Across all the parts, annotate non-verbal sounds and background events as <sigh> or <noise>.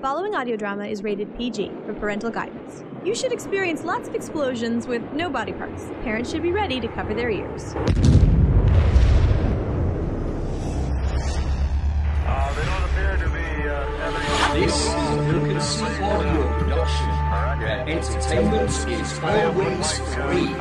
following audio drama is rated PG for parental guidance. You should experience lots of explosions with no body parts. Parents should be ready to cover their ears. Uh, they don't appear to be uh, This is a Milk C audio production, where entertainment is always free.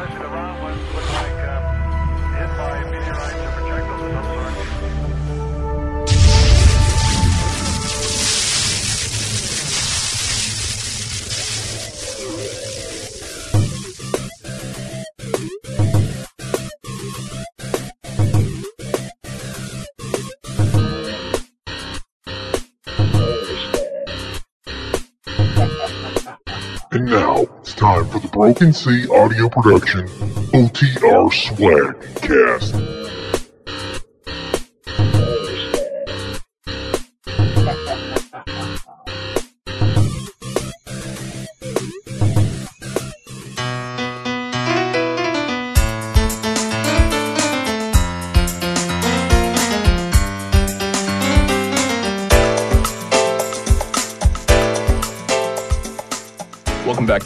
Time for the Broken Sea audio production OTR Swag Cast.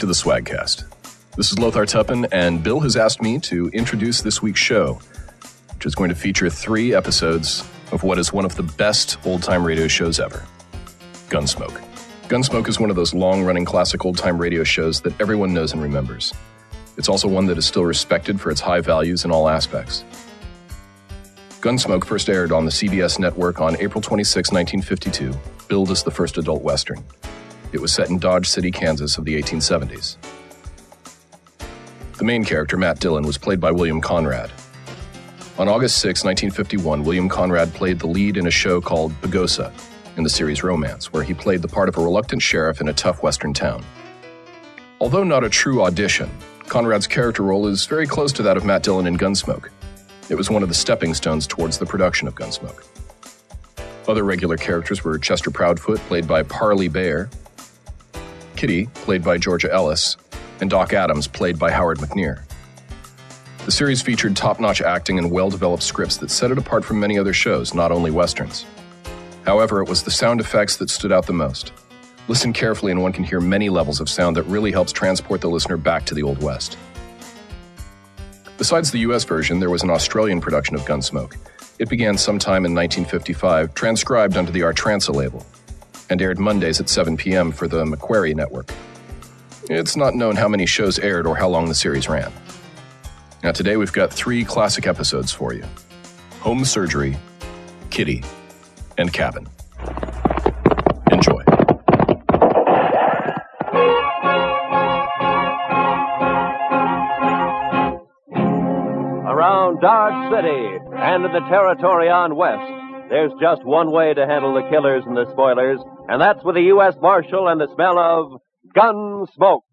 To the Swagcast. This is Lothar Tuppen, and Bill has asked me to introduce this week's show, which is going to feature three episodes of what is one of the best old time radio shows ever Gunsmoke. Gunsmoke is one of those long running classic old time radio shows that everyone knows and remembers. It's also one that is still respected for its high values in all aspects. Gunsmoke first aired on the CBS network on April 26, 1952, billed as the first adult Western. It was set in Dodge City, Kansas of the 1870s. The main character, Matt Dillon, was played by William Conrad. On August 6, 1951, William Conrad played the lead in a show called Pagosa in the series Romance, where he played the part of a reluctant sheriff in a tough western town. Although not a true audition, Conrad's character role is very close to that of Matt Dillon in Gunsmoke. It was one of the stepping stones towards the production of Gunsmoke. Other regular characters were Chester Proudfoot, played by Parley Baer, Kitty, played by Georgia Ellis, and Doc Adams, played by Howard McNear. The series featured top notch acting and well developed scripts that set it apart from many other shows, not only westerns. However, it was the sound effects that stood out the most. Listen carefully, and one can hear many levels of sound that really helps transport the listener back to the Old West. Besides the US version, there was an Australian production of Gunsmoke. It began sometime in 1955, transcribed under the Artransa label and aired Mondays at 7 p.m. for the Macquarie Network. It's not known how many shows aired or how long the series ran. Now, today we've got three classic episodes for you Home Surgery, Kitty, and Cabin. Enjoy. Around Dodge City and in the territory on West, there's just one way to handle the killers and the spoilers, and that's with a U.S. Marshal and the smell of gun smoke.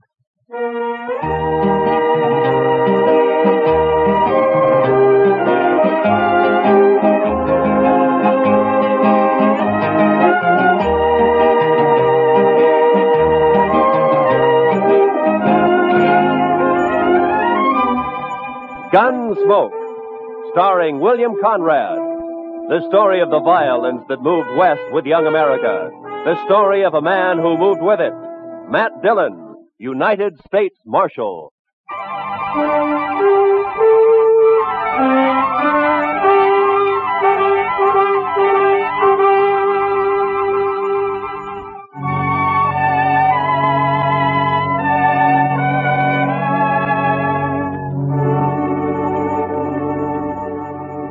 Gunsmoke, starring William Conrad. The story of the violence that moved west with young America. The story of a man who moved with it. Matt Dillon, United States Marshal.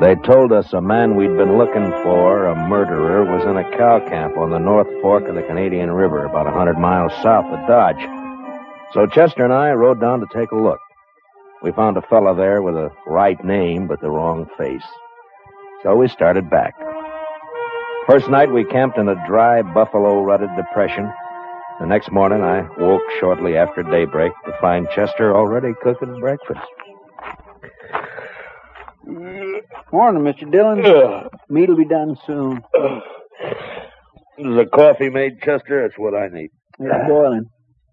They told us a man we'd been looking for, a murderer, was in a cow camp on the North Fork of the Canadian River, about a hundred miles south of Dodge. So Chester and I rode down to take a look. We found a fellow there with a right name but the wrong face. So we started back. First night we camped in a dry, buffalo rutted depression. The next morning I woke shortly after daybreak to find Chester already cooking breakfast. Morning, Mr. Dillon. Meat'll be done soon. The coffee made, Chester? That's what I need. It's boiling.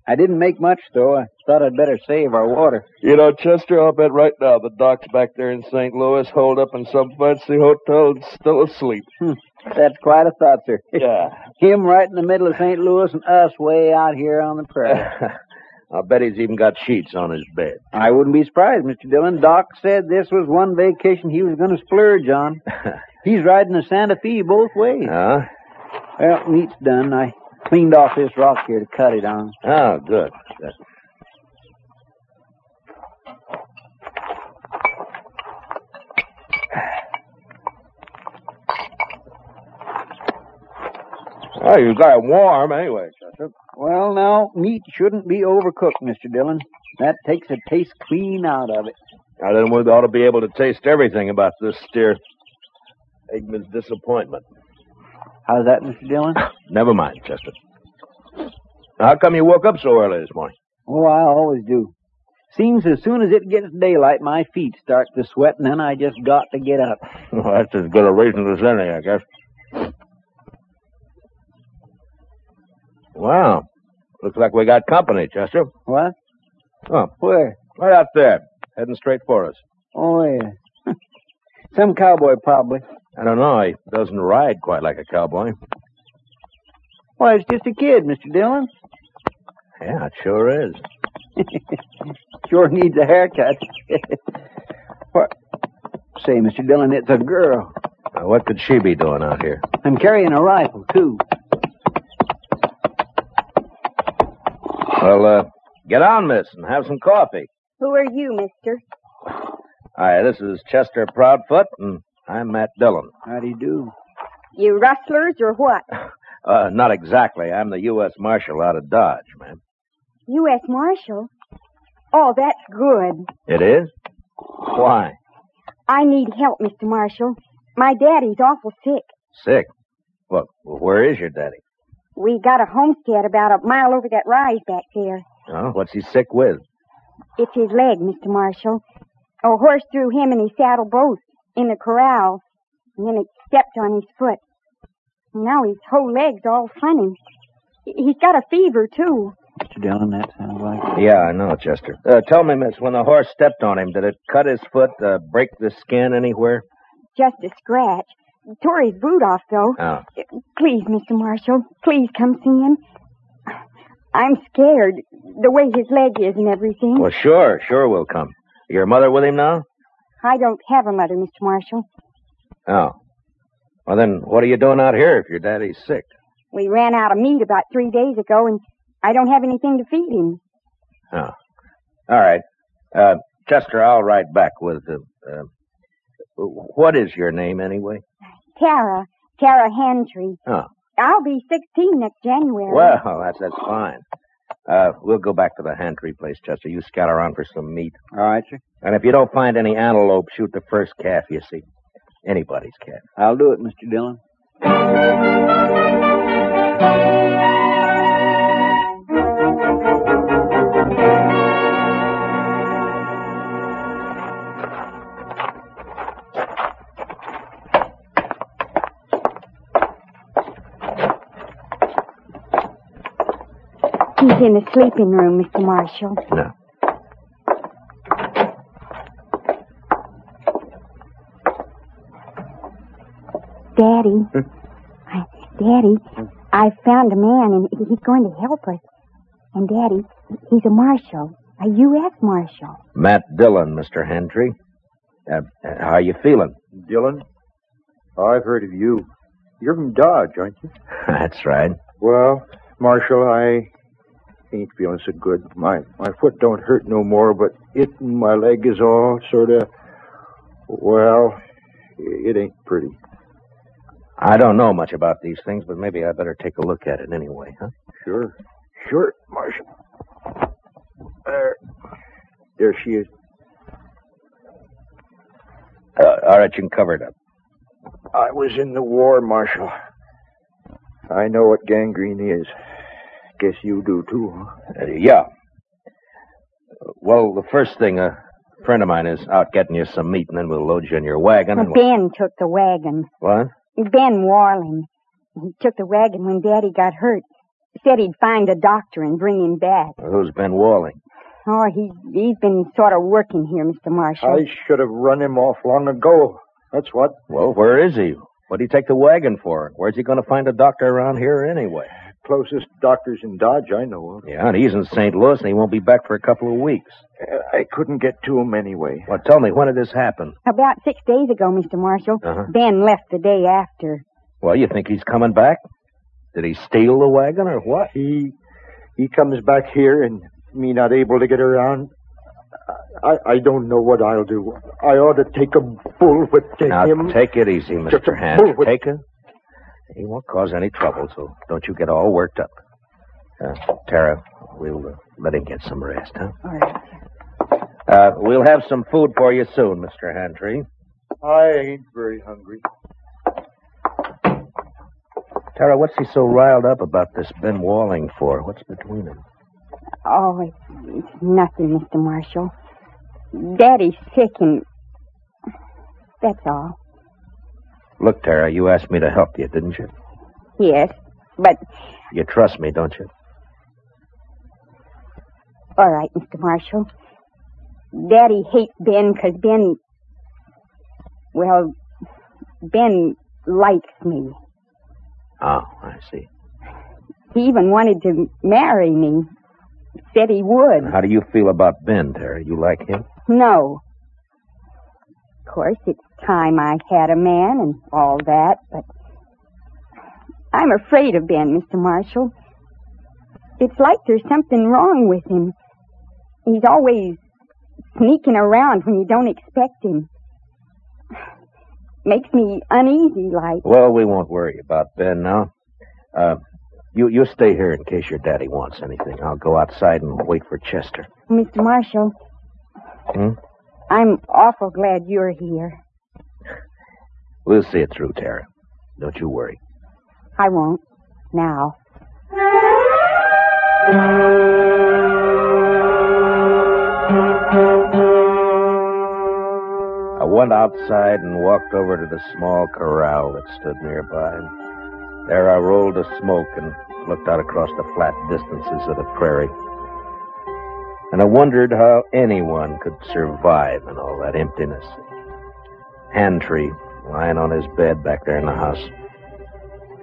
I didn't make much, though. I thought I'd better save our water. You know, Chester, I'll bet right now the doc's back there in St. Louis, holed up in some fancy hotel and still asleep. Hmm. That's quite a thought, sir. Yeah. <laughs> Him right in the middle of St. Louis and us way out here on the prairie. <laughs> I'll bet he's even got sheets on his bed. I wouldn't be surprised, Mr. Dillon. Doc said this was one vacation he was going to splurge on. <laughs> He's riding the Santa Fe both ways. Huh? Well, meat's done. I cleaned off this rock here to cut it on. Oh, good. good. Oh, you got it warm anyway, Chester. Well, now, meat shouldn't be overcooked, Mr. Dillon. That takes the taste clean out of it. Now then, we ought to be able to taste everything about this steer. Eggman's disappointment. How's that, Mr. Dillon? <coughs> Never mind, Chester. How come you woke up so early this morning? Oh, I always do. Seems as soon as it gets daylight, my feet start to sweat, and then I just got to get up. <laughs> Well, that's as good a reason as any, I guess. Wow. Looks like we got company, Chester. What? Oh, Where? right out there, heading straight for us. Oh, yeah. <laughs> Some cowboy, probably. I don't know. He doesn't ride quite like a cowboy. Why, it's just a kid, Mr. Dillon. Yeah, it sure is. <laughs> Sure needs a haircut. <laughs> what? Say, Mr. Dillon, it's a girl. Now, what could she be doing out here? I'm carrying a rifle, too. Well, uh, get on, miss, and have some coffee. Who are you, mister? Hi, this is Chester Proudfoot, and I'm Matt Dillon. How do you do? You rustlers or what? <laughs> Uh, not exactly. I'm the U.S. Marshal out of Dodge, ma'am. U.S. Marshal? Oh, that's good. It is? Why? I need help, Mr. Marshal. My daddy's awful sick. Sick? Well, where is your daddy? We got a homestead about a mile over that rise back there. Oh, what's he sick with? It's his leg, Mr. Marshall. A horse threw him and his saddle both in the corral, and then it stepped on his foot. Now his whole leg's all funny. He's got a fever, too. Mr. Dillon, that sounds like Yeah, I know, Chester. Uh, tell me, miss, when the horse stepped on him, did it cut his foot, uh, break the skin anywhere? Just a scratch. Boot off, though. Oh. Please, Mr. Marshall, please come see him. I'm scared, the way his leg is and everything. Well, sure, sure we'll come. Your mother with him now? I don't have a mother, Mr. Marshall. Oh. Well, then, what are you doing out here if your daddy's sick? We ran out of meat about three days ago, and I don't have anything to feed him. Oh. All right. Uh, Chester, I'll write back with the. Uh, what is your name, anyway? Tara, Tara Hantry. Oh. I'll be 16 next January. Well, that's, that's fine. Uh, we'll go back to the Hantry place, Chester. You scout around for some meat. All right, sir. And if you don't find any antelope, shoot the first calf you see. Anybody's calf. I'll do it, Mr. Dillon. He's in the sleeping room, Mr. Marshall. No. Daddy. I, Daddy, I found a man, and he's going to help us. And, Daddy, he's a marshal, a U.S. marshal. Matt Dillon, Mr. Hantry. Uh, uh, how are you feeling? Dillon, I've heard of you. You're from Dodge, aren't you? <laughs> That's right. Well, Marshal, I ain't feeling so good. My my foot don't hurt no more, but it and my leg is all sort of, well, it ain't pretty. I don't know much about these things, but maybe I better take a look at it anyway, huh? Sure, sure, Marshal. There, there she is. Uh, all right, you can cover it up. I was in the war, Marshal. I know what gangrene is. Guess you do too, huh? Uh, yeah. Well, the first thing, a friend of mine is out getting you some meat, and then we'll load you in your wagon. And we'll... Ben took the wagon. What? Ben Walling. He took the wagon when Daddy got hurt. Said he'd find a doctor and bring him back. Who's Ben Walling? Oh, he, he's been sort of working here, Mr. Marshall. I should have run him off long ago. That's what. Well, where is he? What'd he take the wagon for? Where's he going to find a doctor around here anyway? Closest doctor's in Dodge I know of. Yeah, and he's in St. Louis, and he won't be back for a couple of weeks. Uh, I couldn't get to him anyway. Well, tell me, when did this happen? About six days ago, Mr. Marshall. Uh-huh. Ben left the day after. Well, you think he's coming back? Did he steal the wagon or what? He he comes back here and me not able to get around. I I don't know what I'll do. I ought to take a bullwhip to now, him. take it easy, Just Mr. Hand. Take it. He won't cause any trouble, so don't you get all worked up. Uh, Tara, we'll uh, let him get some rest, huh? All right. Uh, we'll have some food for you soon, Mr. Hantry. I ain't very hungry. Tara, what's he so riled up about this Ben Walling for? What's between them? Oh, it's, it's nothing, Mr. Marshall. Daddy's sick and. That's all. Look, Tara, you asked me to help you, didn't you? Yes, but You trust me, don't you? all right, Mr. Marshall. Daddy hates Ben because Ben. Well, Ben likes me. Oh, I see. He even wanted to marry me. Said he would. How do you feel about Ben, Tara? You like him? No. Of course, it's time I had a man and all that, but I'm afraid of Ben, Mr. Marshall. It's like there's something wrong with him. He's always sneaking around when you don't expect him. <sighs> Makes me uneasy, like. Well, we won't worry about Ben now. Uh, you you stay here in case your daddy wants anything. I'll go outside and wait for Chester. Mr. Marshall, Hmm? I'm awful glad you're here. We'll see it through, Tara. Don't you worry. I won't. Now. I went outside and walked over to the small corral that stood nearby. There I rolled a smoke and looked out across the flat distances of the prairie. And I wondered how anyone could survive in all that emptiness. Hantry lying on his bed back there in the house.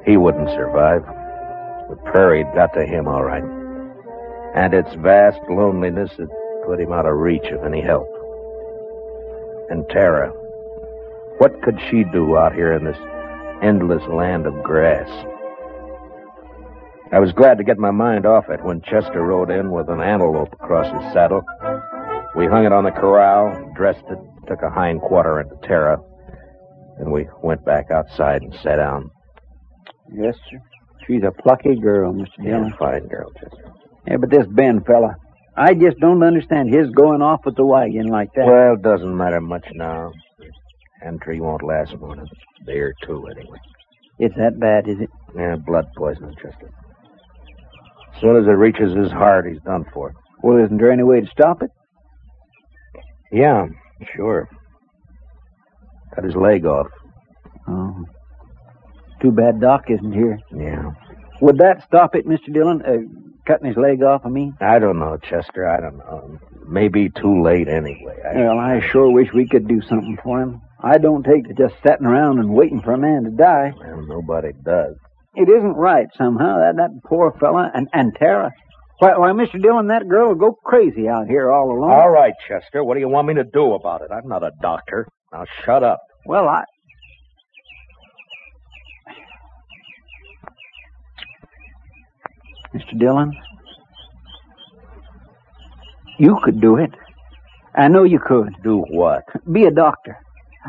He wouldn't survive. The prairie got to him all right. And its vast loneliness had put him out of reach of any help. And Tara, what could she do out here in this endless land of grass? I was glad to get my mind off it when Chester rode in with an antelope across his saddle. We hung it on the corral, dressed it, took a hind quarter into Tara, and we went back outside and sat down. Yes, sir. She's a plucky girl, Mr. Yeah, Dillon. fine girl, Chester. Yeah, but this Ben fella, I just don't understand his going off with the wagon like that. Well, it doesn't matter much now. Hantry won't last more than a day or two, anyway. It's that bad, is it? Yeah, blood poisoning, Chester. As soon as it reaches his heart, he's done for. Well, isn't there any way to stop it? Yeah, sure. Cut his leg off. Oh. Too bad Doc isn't here. Yeah. Would that stop it, Mr. Dillon? Uh, cutting his leg off, I mean? I don't know, Chester. I don't know. Maybe too late anyway. I, Well, I sure wish we could do something for him. I don't take to just sitting around and waiting for a man to die. well, nobody does. It isn't right somehow. That that poor fella and and Tara. Why, why, Mr. Dillon, that girl will go crazy out here all alone. All right, Chester. What do you want me to do about it? I'm not a doctor. Now shut up. Well, I. Mr. Dillon, you could do it. I know you could. Do what? Be a doctor.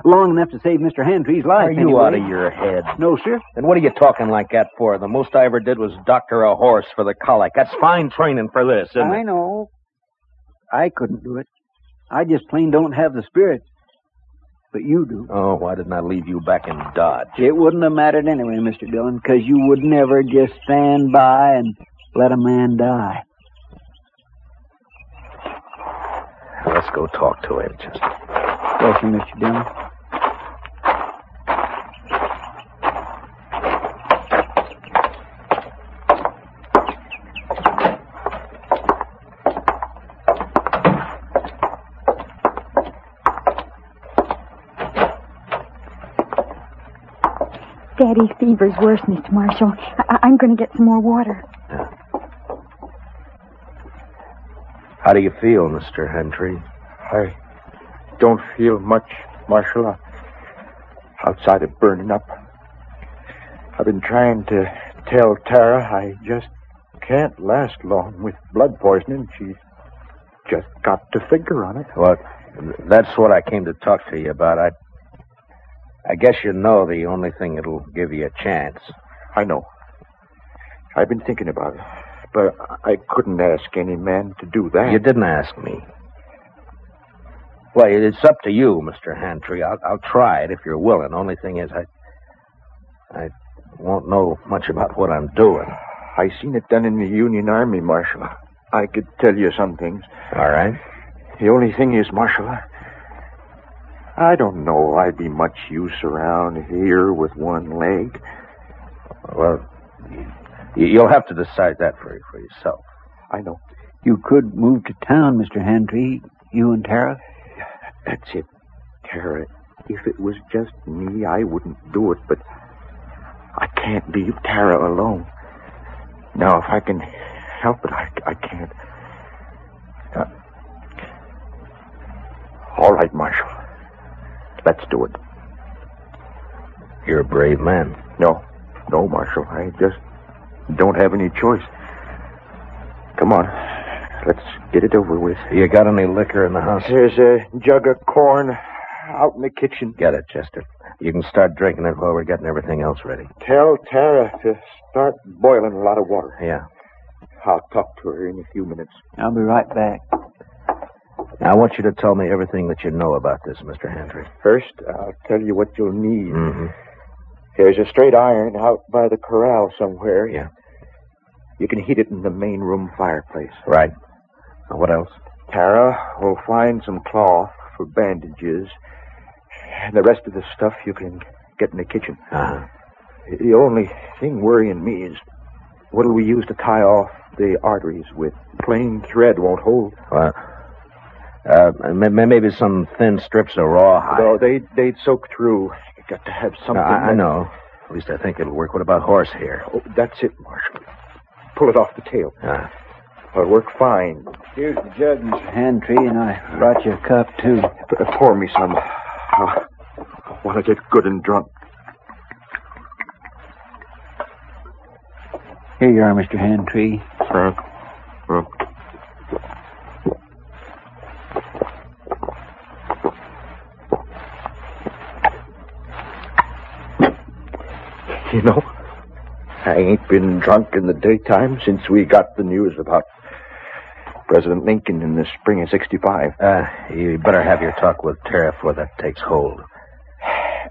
Long enough to save Mr. Hantry's life. Are you anyway. out of your head? No, sir. Then what are you talking like that for? The most I ever did was doctor a horse for the colic. That's fine training for this, isn't I it? know. I couldn't do it. I just plain don't have the spirit. But you do. Oh, why didn't I leave you back in Dodge? It wouldn't have mattered anyway, Mr. Dillon, because you would never just stand by and let a man die. Let's go talk to him, Chester. Sir, Mr. Dillon. Daddy's fever's worse, Mr. Marshall. I- I'm going to get some more water. How do you feel, Mr. Hantry? I don't feel much, Marshal. uh, Outside of burning up. I've been trying to tell Tara I just can't last long with blood poisoning. She's just got to figure on it. Well, that's what I came to talk to you about. I, I guess you know the only thing that'll give you a chance. I know. I've been thinking about it. But I couldn't ask any man to do that. You didn't ask me. Well, it's up to you, Mr. Hantry. I'll, I'll try it if you're willing. Only thing is, I, I won't know much about what I'm doing. I seen it done in the Union Army, Marshal. I could tell you some things. All right. The only thing is, Marshal, I don't know I'd be much use around here with one leg. Well, you, you'll have to decide that for for yourself. I know. You could move to town, Mr. Hantry. You and Tara. That's it, Tara. If it was just me, I wouldn't do it, but I can't leave Tara alone. Now, if I can help it, I, I can't. Uh, all right, Marshal. Let's do it. You're a brave man. No, no, Marshal. I just don't have any choice. Come on. Let's get it over with. You got any liquor in the house? There's a jug of corn out in the kitchen. Get it, Chester. You can start drinking it while we're getting everything else ready. Tell Tara to start boiling a lot of water. Yeah. I'll talk to her in a few minutes. I'll be right back. Now, I want you to tell me everything that you know about this, Mr. Hantry. First, I'll tell you what you'll need. Mm-hmm. There's a straight iron out by the corral somewhere. Yeah. You can heat it in the main room fireplace. Right. Now, what else? Tara will find some cloth for bandages. And the rest of the stuff you can get in the kitchen. Uh-huh. The only thing worrying me is what'll we use to tie off the arteries with? Plain thread won't hold. Well, uh, m- m- maybe some thin strips of rawhide. No, they, they'd soak through. You got to have something. No, I, I know. At least I think it'll work. What about horsehair? Oh, that's it, Marshal. Pull it off the tail. Ah. It'll work fine. Here's the jug, Mr. Hantry, and I brought you a cup, too. P- pour me some. I want to get good and drunk. Here you are, Mr. Hantry. Frank. Frank. You know, I ain't been drunk in the daytime since we got the news about President Lincoln in the spring of 65. Uh, you better have your talk with Tara before that takes hold.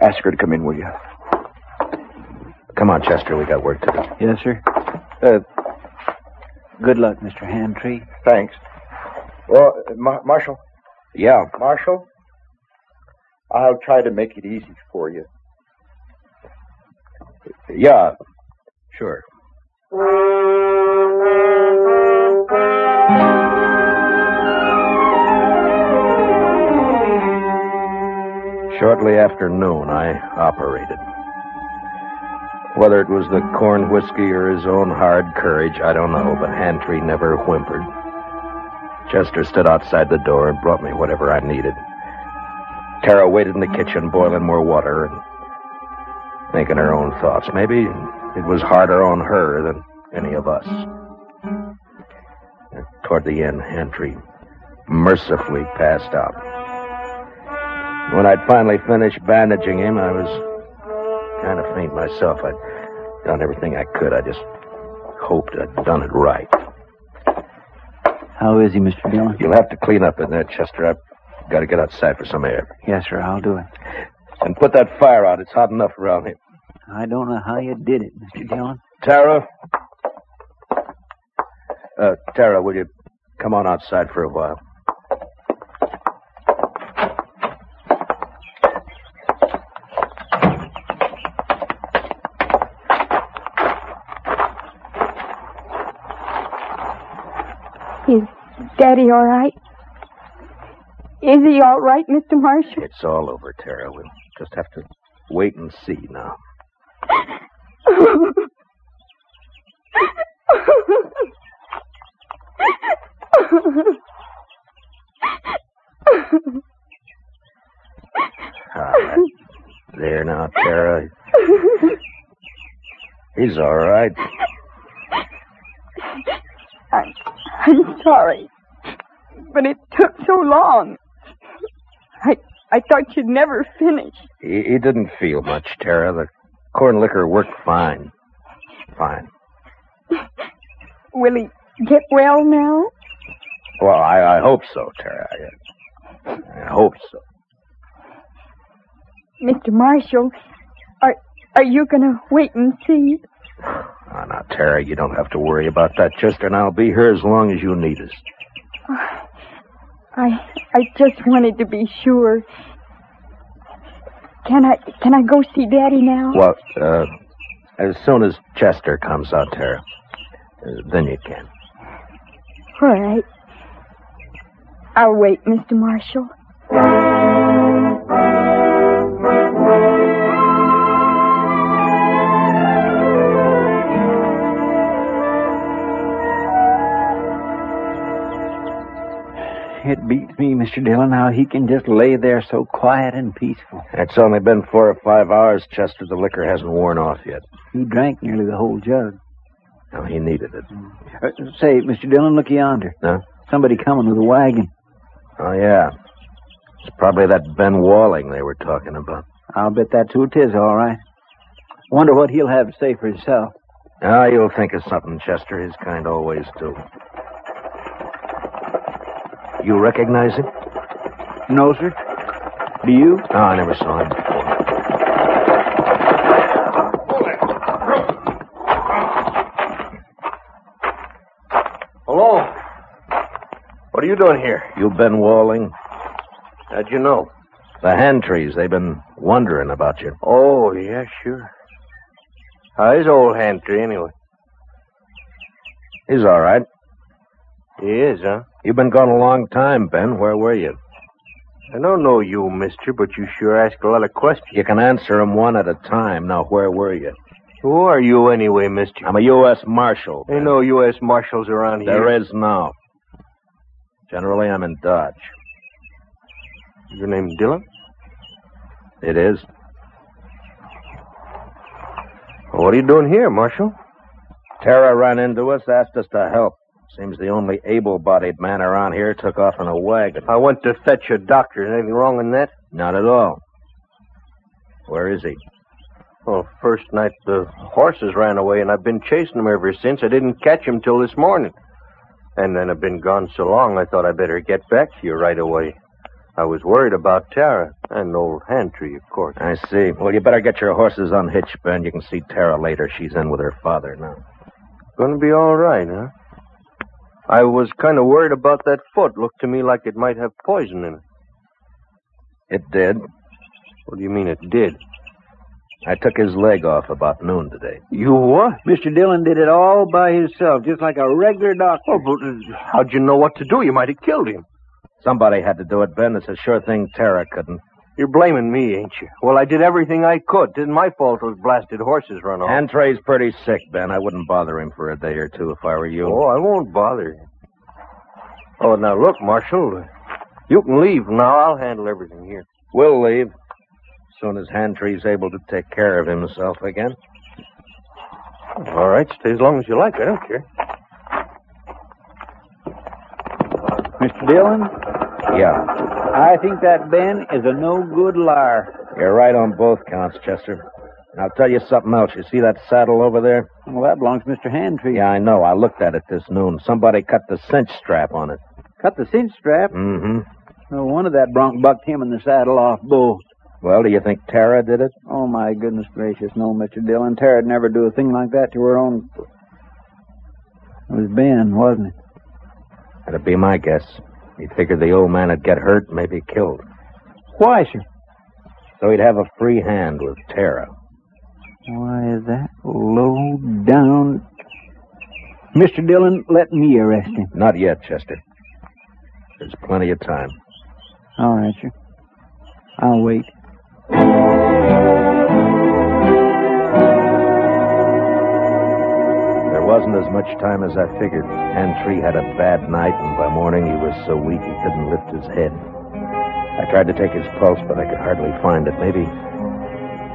Ask her to come in, will you? Come on, Chester. We got work to do. Yes, sir. Uh, good luck, Mr. Hantry. Thanks. Well, uh, Mar- Marshal. Yeah. Marshal, I'll try to make it easy for you. Yeah. Sure. Shortly after noon, I operated. Whether it was the corn whiskey or his own hard courage, I don't know, but Hantry never whimpered. Chester stood outside the door and brought me whatever I needed. Tara waited in the kitchen, boiling more water and thinking her own thoughts. Maybe it was harder on her than any of us. And toward the end, Hantry mercifully passed out. When I'd finally finished bandaging him, I was kind of faint myself. I'd done everything I could. I just hoped I'd done it right. How is he, Mr. Dillon? You'll have to clean up in there, Chester. I've got to get outside for some air. Yes, sir, I'll do it. And put that fire out. It's hot enough around here. I don't know how you did it, Mr. Dillon. Tara? Uh, Tara, will you come on outside for a while? Is Daddy all right? Is he all right, Mr. Marshall? It's all over, Tara. We'll just have to wait and see now right. There now, Tara. He's all right. I'm, I'm sorry, but it took so long. I I thought you'd never finish. He, he didn't feel much, Tara. The corn liquor worked fine. Fine. <laughs> Will he get well now? Well, I, I hope so, Tara. I, I hope so. Mr. Marshall, are are you gonna wait and see? Oh, <sighs> now, Tara, you don't have to worry about that, Chester, and I'll be here as long as you need us. <sighs> I I just wanted to be sure. Can I can I go see Daddy now? Well, uh, as soon as Chester comes out, Tara, uh, then you can. All right. I'll wait, Mr. Marshall. It beats me, Mr. Dillon, how he can just lay there so quiet and peaceful. It's only been four or five hours, Chester. The liquor hasn't worn off yet. He drank nearly the whole jug. No, he needed it. Uh, say, Mr. Dillon, look yonder. Huh? Somebody coming with a wagon. Oh, yeah. It's probably that Ben Walling they were talking about. I'll bet that's who it is, all right. Wonder what he'll have to say for himself. Ah, you'll think of something, Chester. His kind always do. You recognize him? No, sir. Do you? No, I never saw him before. Hello. What are you doing here? You've been Walling? How'd you know? The Hantrys, they've been wondering about you. Oh, yeah, sure. How's old Hantry, anyway? He's all right. He is, huh? You've been gone a long time, Ben. Where were you? I don't know you, mister, but you sure ask a lot of questions. You can answer 'em one at a time. Now, where were you? Who are you anyway, mister? I'm a U.S. Marshal. Ain't no U.S. Marshals around here. There is now. Generally, I'm in Dodge. Your name Dillon? It is. What are you doing here, Marshal? Tara ran into us, asked us to help. Seems the only able-bodied man around here took off in a wagon. I went to fetch a doctor. Anything wrong in that? Not at all. Where is he? Well, first night the horses ran away, and I've been chasing them ever since. I didn't catch him till this morning. And then I've been gone so long, I thought I'd better get back to you right away. I was worried about Tara and old Hantry, of course. I see. Well, you better get your horses unhitched, Ben. You can see Tara later. She's in with her father now. Gonna be all right, huh? I was kind of worried about that foot. Looked to me like it might have poison in it. It did. What do you mean it did? I took his leg off about noon today. You what? Mr. Dillon did it all by himself, just like a regular doctor. Oh, but uh, how'd you know what to do? You might have killed him. Somebody had to do it, Ben. It's a sure thing Tara couldn't. You're blaming me, ain't you? Well, I did everything I could. Didn't my fault those blasted horses run off. Hantry's pretty sick, Ben. I wouldn't bother him for a day or two if I were you. Oh, I won't bother you. Oh, now look, Marshal. You can leave now. I'll handle everything here. We'll leave. As soon as Hantry's able to take care of himself again. All right, stay as long as you like. I don't care. Mr. Dillon, Yeah. I think that Ben is a no good liar. You're right on both counts, Chester. And I'll tell you something else. You see that saddle over there? Well, that belongs to Mr. Hantry. Yeah, I know. I looked at it this noon. Somebody cut the cinch strap on it. Cut the cinch strap. Mm-hmm. No wonder that bronc bucked him and the saddle off both. Well, do you think Tara did it? Oh, my goodness gracious, no, Mr. Dillon. Tara'd never do a thing like that to her own. It was Ben, wasn't it? That'd be my guess. He figured the old man would get hurt, maybe killed. Why, sir? So he'd have a free hand with Tara. Why, is that low down. Mr. Dillon, let me arrest him. Not yet, Chester. There's plenty of time. All right, sir. I'll wait. Wasn't as much time as I figured. Hantry had a bad night, and by morning he was so weak he couldn't lift his head. I tried to take his pulse, but I could hardly find it. Maybe.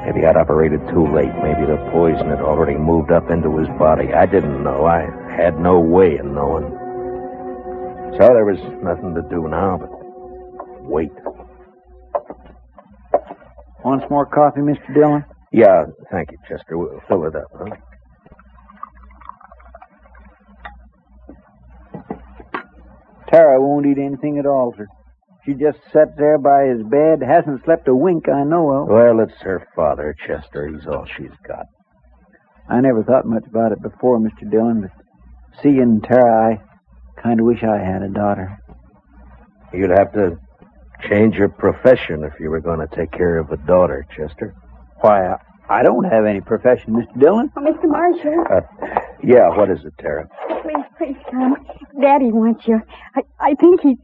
Maybe I'd operated too late. Maybe the poison had already moved up into his body. I didn't know. I had no way of knowing. So there was nothing to do now but wait. Want some more coffee, Mr. Dillon? Yeah, thank you, Chester. We'll fill it up, huh? Tara won't eat anything at all, sir. She just sat there by his bed, hasn't slept a wink I know of. Well, it's her father, Chester. He's all she's got. I never thought much about it before, Mr. Dillon, but seeing Tara, I kind of wish I had a daughter. You'd have to change your profession if you were going to take care of a daughter, Chester. Why, I, I don't have any profession, Mr. Dillon. Oh, Mr. Marshall, Uh, yeah, what is it, Tara? please, please come. Daddy wants you. I, I think he,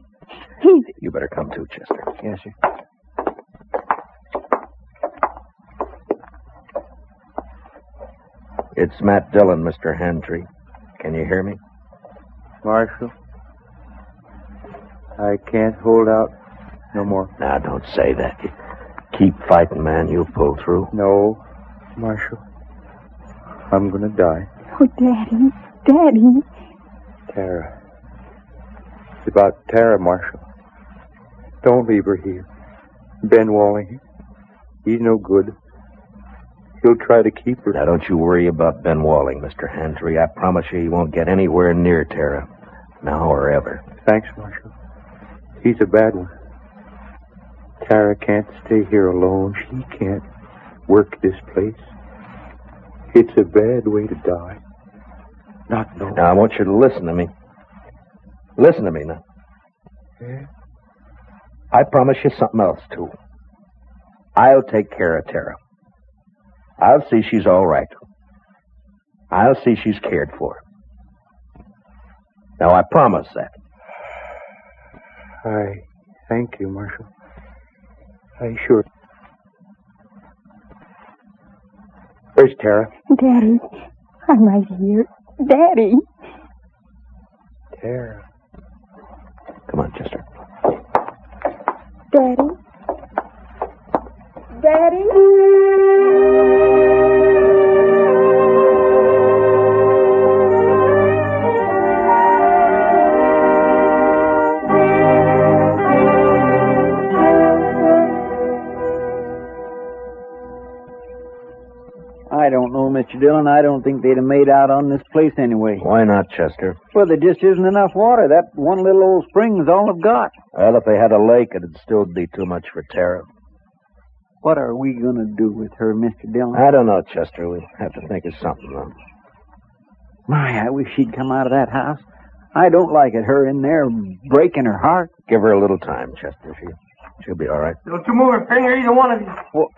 he's... You better come too, Chester. Yes, sir. It's Matt Dillon, Mr. Hantry. Can you hear me? Marshal, I can't hold out no more. Now, don't say that. You keep fighting, man. You'll pull through. No, Marshal. I'm gonna die. Oh, Daddy, Daddy. Tara. It's about Tara, Marshall. Don't leave her here. Ben Walling, he's no good. He'll try to keep her. Now, don't you worry about Ben Walling, Mr. Hantry. I promise you he won't get anywhere near Tara. Now or ever. Thanks, Marshal. He's a bad one. Tara can't stay here alone. She can't work this place. It's a bad way to die. Not knowing. Now, I want you to listen to me. Listen to me now. Yeah? I promise you something else, too. I'll take care of Tara. I'll see she's all right. I'll see she's cared for. Now, I promise that. I thank you, Marshal. I sure. Where's Tara? Daddy, I'm right here. Daddy. Tara. Come on, Chester. Daddy. Daddy. I don't know, Mr. Dillon. I don't think they'd have made out on this place anyway. Why not, Chester? Well, there just isn't enough water. That one little old spring is all I've got. Well, if they had a lake, it'd still be too much for Tara. What are we going to do with her, Mr. Dillon? I don't know, Chester. We'll have to think of something, though. My, I wish she'd come out of that house. I don't like it, her in there breaking her heart. Give her a little time, Chester. She, she'll be all right. Don't you move a finger, either one of you. Well,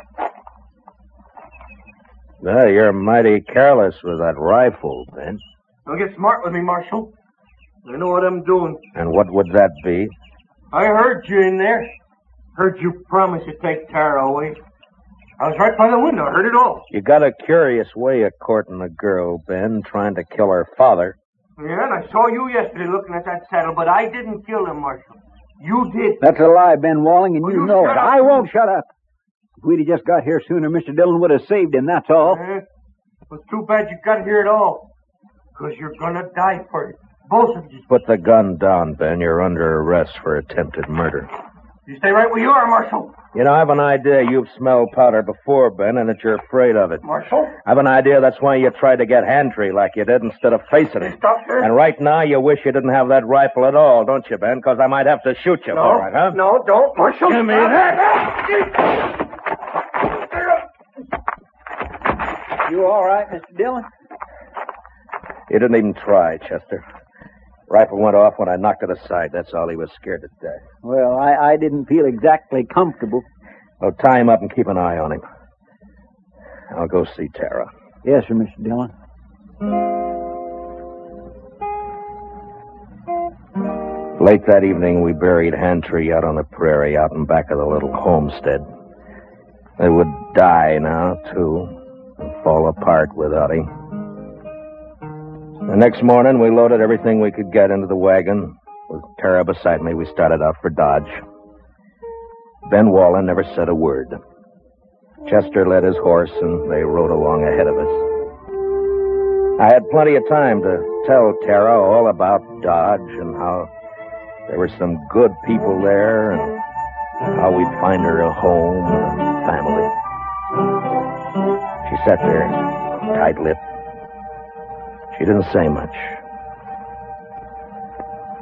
Well, you're mighty careless with that rifle, Ben. Don't get smart with me, Marshal. I know what I'm doing. And what would that be? I heard you in there. Heard you promise to take Tara away. I was right by the window. I heard it all. You got a curious way of courting a girl, Ben, trying to kill her father. Yeah, and I saw you yesterday looking at that saddle, but I didn't kill him, Marshal. You did. That's a lie, Ben Walling, and you you know it. up? I won't shut up. If we'd have just got here sooner, Mr. Dillon would have saved him, that's all. Eh? Well, too bad you got here at all. Because you're going to die for it. Both of you. Put the gun down, Ben. You're under arrest for attempted murder. You stay right where you are, Marshal. You know, I have an idea you've smelled powder before, Ben, and that you're afraid of it. Marshal? I have an idea that's why you tried to get Hantry like you did instead of facing him. Stop there. And right now, you wish you didn't have that rifle at all, don't you, Ben? Because I might have to shoot you no, for it, huh? no, don't, Marshal. Give me that. You all right, Mr. Dillon? He didn't even try, Chester. Rifle went off when I knocked it aside. That's all he was scared to death. Well, I, I didn't feel exactly comfortable. Well, tie him up and keep an eye on him. I'll go see Tara. Yes, sir, Mr. Dillon. Late that evening, we buried Hantry out on the prairie, out in back of the little homestead. They would die now, too, fall apart without him. The next morning, we loaded everything we could get into the wagon. With Tara beside me, we started out for Dodge. Ben Walling never said a word. Chester led his horse, and they rode along ahead of us. I had plenty of time to tell Tara all about Dodge and how there were some good people there and how we'd find her a home and a family. Sat there, tight lipped. She didn't say much,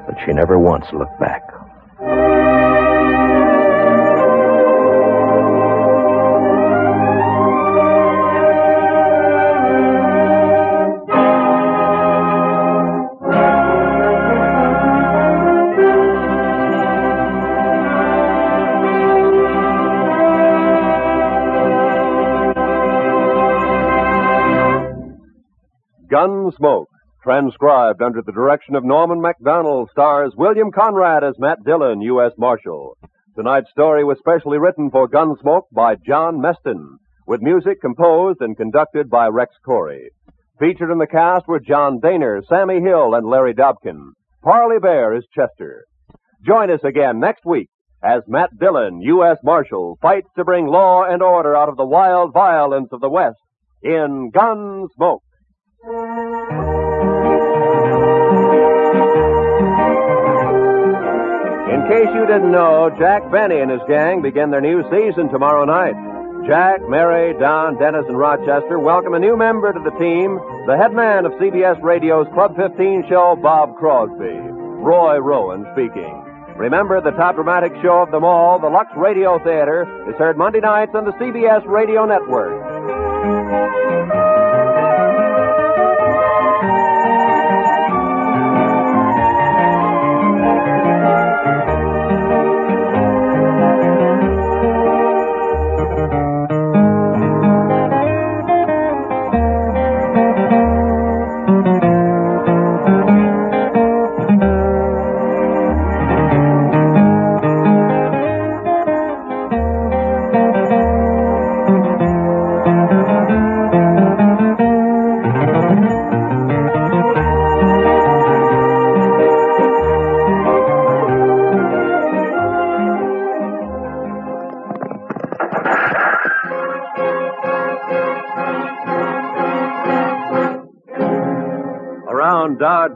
but she never once looked back. Gunsmoke, transcribed under the direction of Norman MacDonald, stars William Conrad as Matt Dillon, U.S. Marshal. Tonight's story was specially written for Gunsmoke by John Meston, with music composed and conducted by Rex Koury. Featured in the cast were John Dehner, Sammy Hill, and Larry Dobkin. Parley Baer is Chester. Join us again next week as Matt Dillon, U.S. Marshal, fights to bring law and order out of the wild violence of the West in Gunsmoke. In case you didn't know, Jack Benny and his gang begin their new season tomorrow night. Jack, Mary, Don, Dennis, and Rochester welcome a new member to the team, the head man of CBS Radio's Club 15 show, Bob Crosby. Roy Rowan speaking. Remember, the top dramatic show of them all, the Lux Radio Theater, is heard Monday nights on the CBS Radio Network.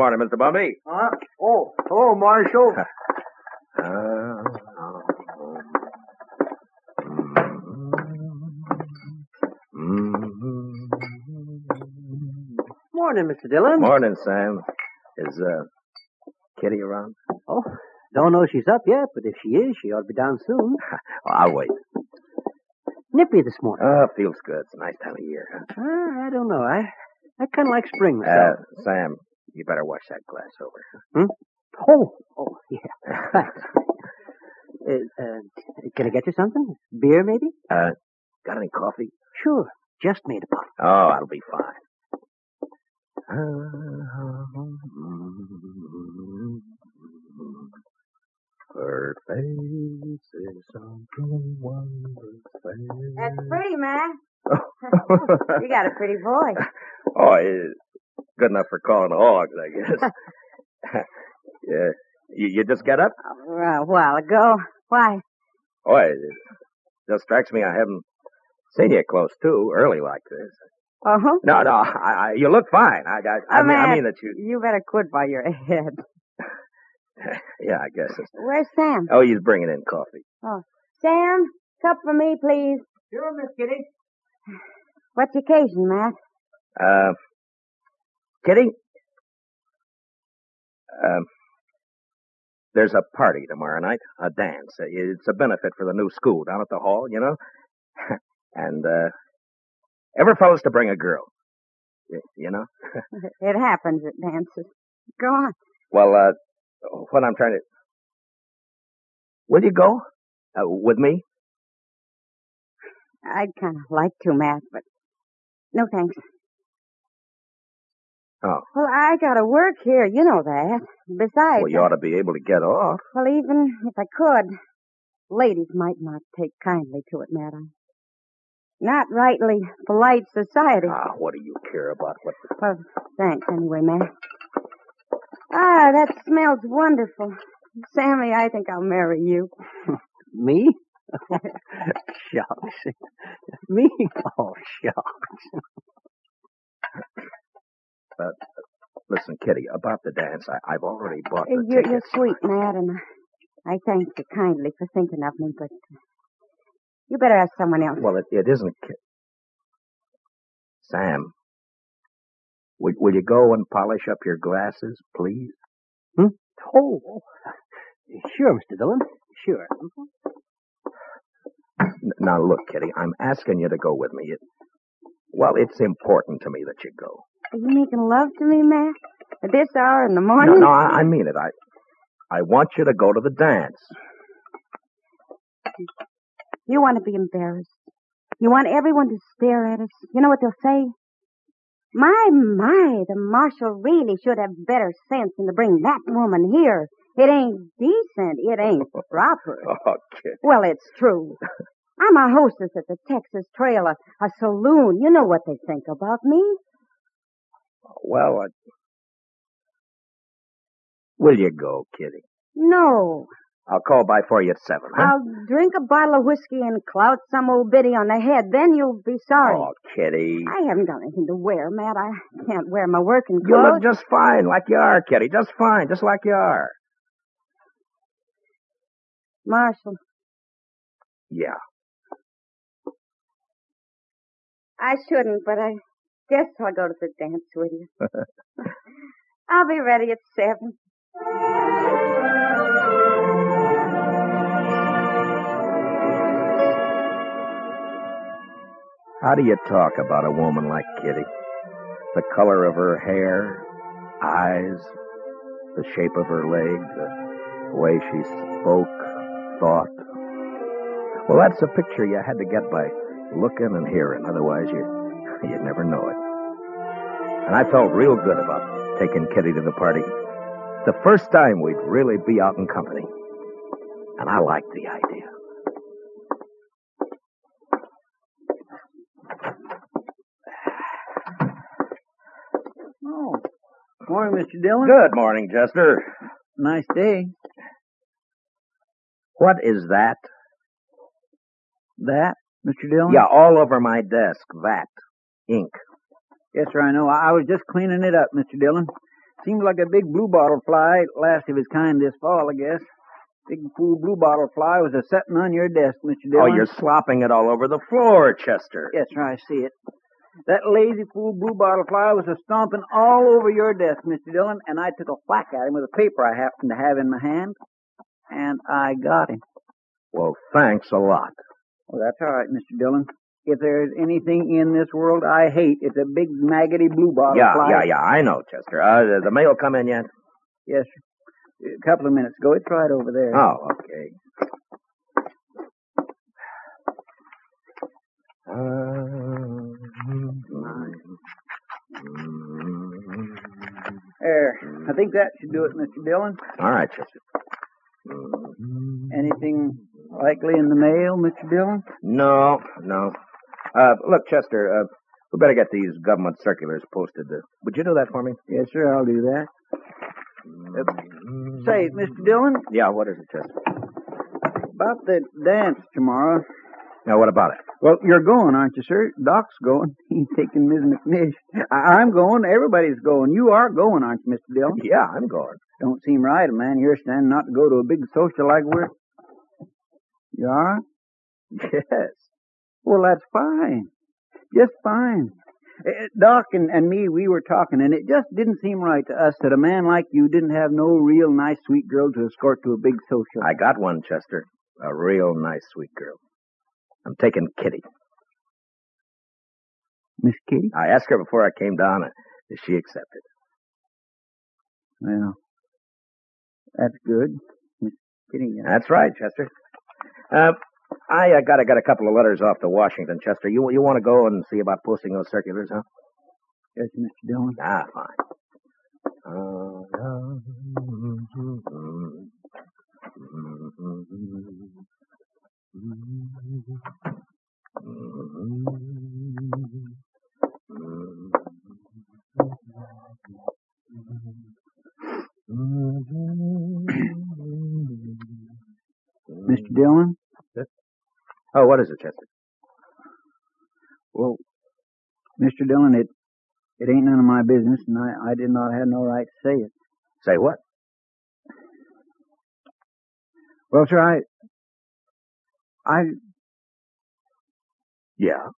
Morning, Mr. Bumby? Huh? Oh, hello, Marshal. <laughs> Morning, Mr. Dillon. Morning, Sam. Is uh, Kitty around? Oh, don't know if she's up yet, but if she is, she ought to be down soon. Oh, I'll wait. Nippy this morning. Oh, feels good. It's a nice time of year. Huh? Uh, I don't know. I I kind of like spring Uh, myself. Sam, you better wash that glass over. Hmm? Oh, oh, yeah. Thanks. <laughs> Uh, uh, can I get you something? Beer, maybe? Uh, got any coffee? Sure. Just made a pot. Oh, that'll be fine. <laughs> Her face is something wonderful. That's pretty, man. <laughs> you got a pretty voice. Oh, it's good enough for calling hogs, I guess. <laughs> <laughs> yeah. You, you just get up? A while ago. Why? Oh, it just strikes me I haven't seen you close to early like this. Uh huh. No, no, I, I, you look fine. I, I, I, Oh, mean, I man, mean that you. You better quit by your head. <laughs> yeah, I guess it's. Where's Sam? Oh, he's bringing in coffee. Oh, Sam, cup for me, please. Sure, Miss Kitty. What's the occasion, Matt? Uh, Kitty? Um, there's a party tomorrow night, a dance. It's a benefit for the new school down at the hall, you know? <laughs> and, uh, every fellow's to bring a girl. You know? <laughs> It happens at dances. Go on. Well, uh, what I'm trying to. Will you go? Uh, with me? I'd kind of like to, Matt, but no thanks. Oh. Well, I gotta work here. You know that. Besides, Well, you ought to be able to get off. well, even if I could, ladies might not take kindly to it, madam. Not rightly polite society. Ah, what do you care about what? The... Well, thanks anyway, ma'am. Ah, that smells wonderful. Sammy, I think I'll marry you. <laughs> Me? <laughs> shucks. Me? Oh, shucks. Uh, listen, Kitty, about the dance, I, I've already bought the You're, tickets. you're sweet, Matt, and I thank you kindly for thinking of me, but you better ask someone else. Well, it, it isn't. Ki- Sam, will, will you go and polish up your glasses, please? Oh, sure, Mr. Dillon. Sure. Now, look, Kitty, I'm asking you to go with me. It, well, it's important to me that you go. Are you making love to me, Matt? At this hour in the morning? no, I, I mean it. I, I want you to go to the dance. You want to be embarrassed. You want everyone to stare at us. You know what they'll say? My, my, the marshal really should have better sense than to bring that woman here. It ain't decent. It ain't <laughs> proper. Oh, Kitty. Well, it's true. <laughs> I'm a hostess at the Texas Trail, a, a saloon. You know what they think about me. Well, I... will you go, Kitty? No. I'll call by for you at seven, huh? I'll drink a bottle of whiskey and clout some old biddy on the head. Then you'll be sorry. Oh, Kitty. I haven't got anything to wear, Matt. I can't wear my working clothes. You look just fine, like you are, Kitty. Just fine, just like you are. Marshal, Yeah. I shouldn't, but I guess I'll go to the dance with you. <laughs> I'll be ready at seven. How do you talk about a woman like Kitty? The color of her hair, eyes, the shape of her legs, the way she spoke, thought. Well, that's a picture you had to get by looking and hearing. Otherwise, you, you'd never know it. And I felt real good about taking Kitty to the party. The first time we'd really be out in company. And I liked the idea. Oh. Morning, Mr. Dillon. Good morning, Chester. Nice day. What is that? That, Mr. Dillon? Yeah, all over my desk. That. Ink. Yes, sir, I know. I was just cleaning it up, Mr. Dillon. Seems like a big blue bottle fly, last of his kind this fall, I guess. Big fool blue bottle fly was a setting on your desk, Mr. Oh, Dillon. Oh, you're slopping it all over the floor, Chester. Yes, sir, I see it. That lazy fool blue bottle fly was a stomping all over your desk, Mr. Dillon, and I took a whack at him with a paper I happened to have in my hand, and I got him. Well, thanks a lot. Well, that's all right, Mr. Dillon. If there's anything in this world I hate, it's a big maggoty blue bottle yeah, fly. yeah, yeah, I know, Chester. Uh, the, the mail come in yet? Yes, sir. A couple of minutes ago. It's right over there. Oh, okay. There. I think that should do it, Mr. Dillon. All right, Chester. Anything likely in the mail, Mr. Dillon? No, no. Uh, look, Chester, uh, we better get these government circulars posted. Uh, would you do that for me? Yes, sir, I'll do that. Uh, say, Mr. Dillon, Yeah, what is it, Chester? about the dance tomorrow, Now, what about it? Well, you're going, aren't you, sir? Doc's going. <laughs> He's taking Ms. McNish. I- I'm going. Everybody's going. You are going, aren't you, Mr. Dillon? Yeah, I'm going. Don't seem right, a man your standing not to go to a big social like we're. You are? <laughs> Yes. Well, that's fine. Just fine. Doc and, and me, we were talking, and it just didn't seem right to us that a man like you didn't have no real nice, sweet girl to escort to a big social. I got one, Chester. A real nice, sweet girl. I'm taking Kitty. Miss Kitty? I asked her before I came down, and she accepted. Well, that's good. Miss Kitty. That's right, Chester. Uh, I uh, got to get a couple of letters off to Washington, Chester. You you want to go and see about posting those circulars, huh? Yes, Mr. Dillon. Ah, fine. Uh, Mr. Dillon? Oh, what is it, Chester? Well, Mr. Dillon, it it ain't none of my business, and I, I did not have no right to say it. Say what? Well, sir, I I Yeah.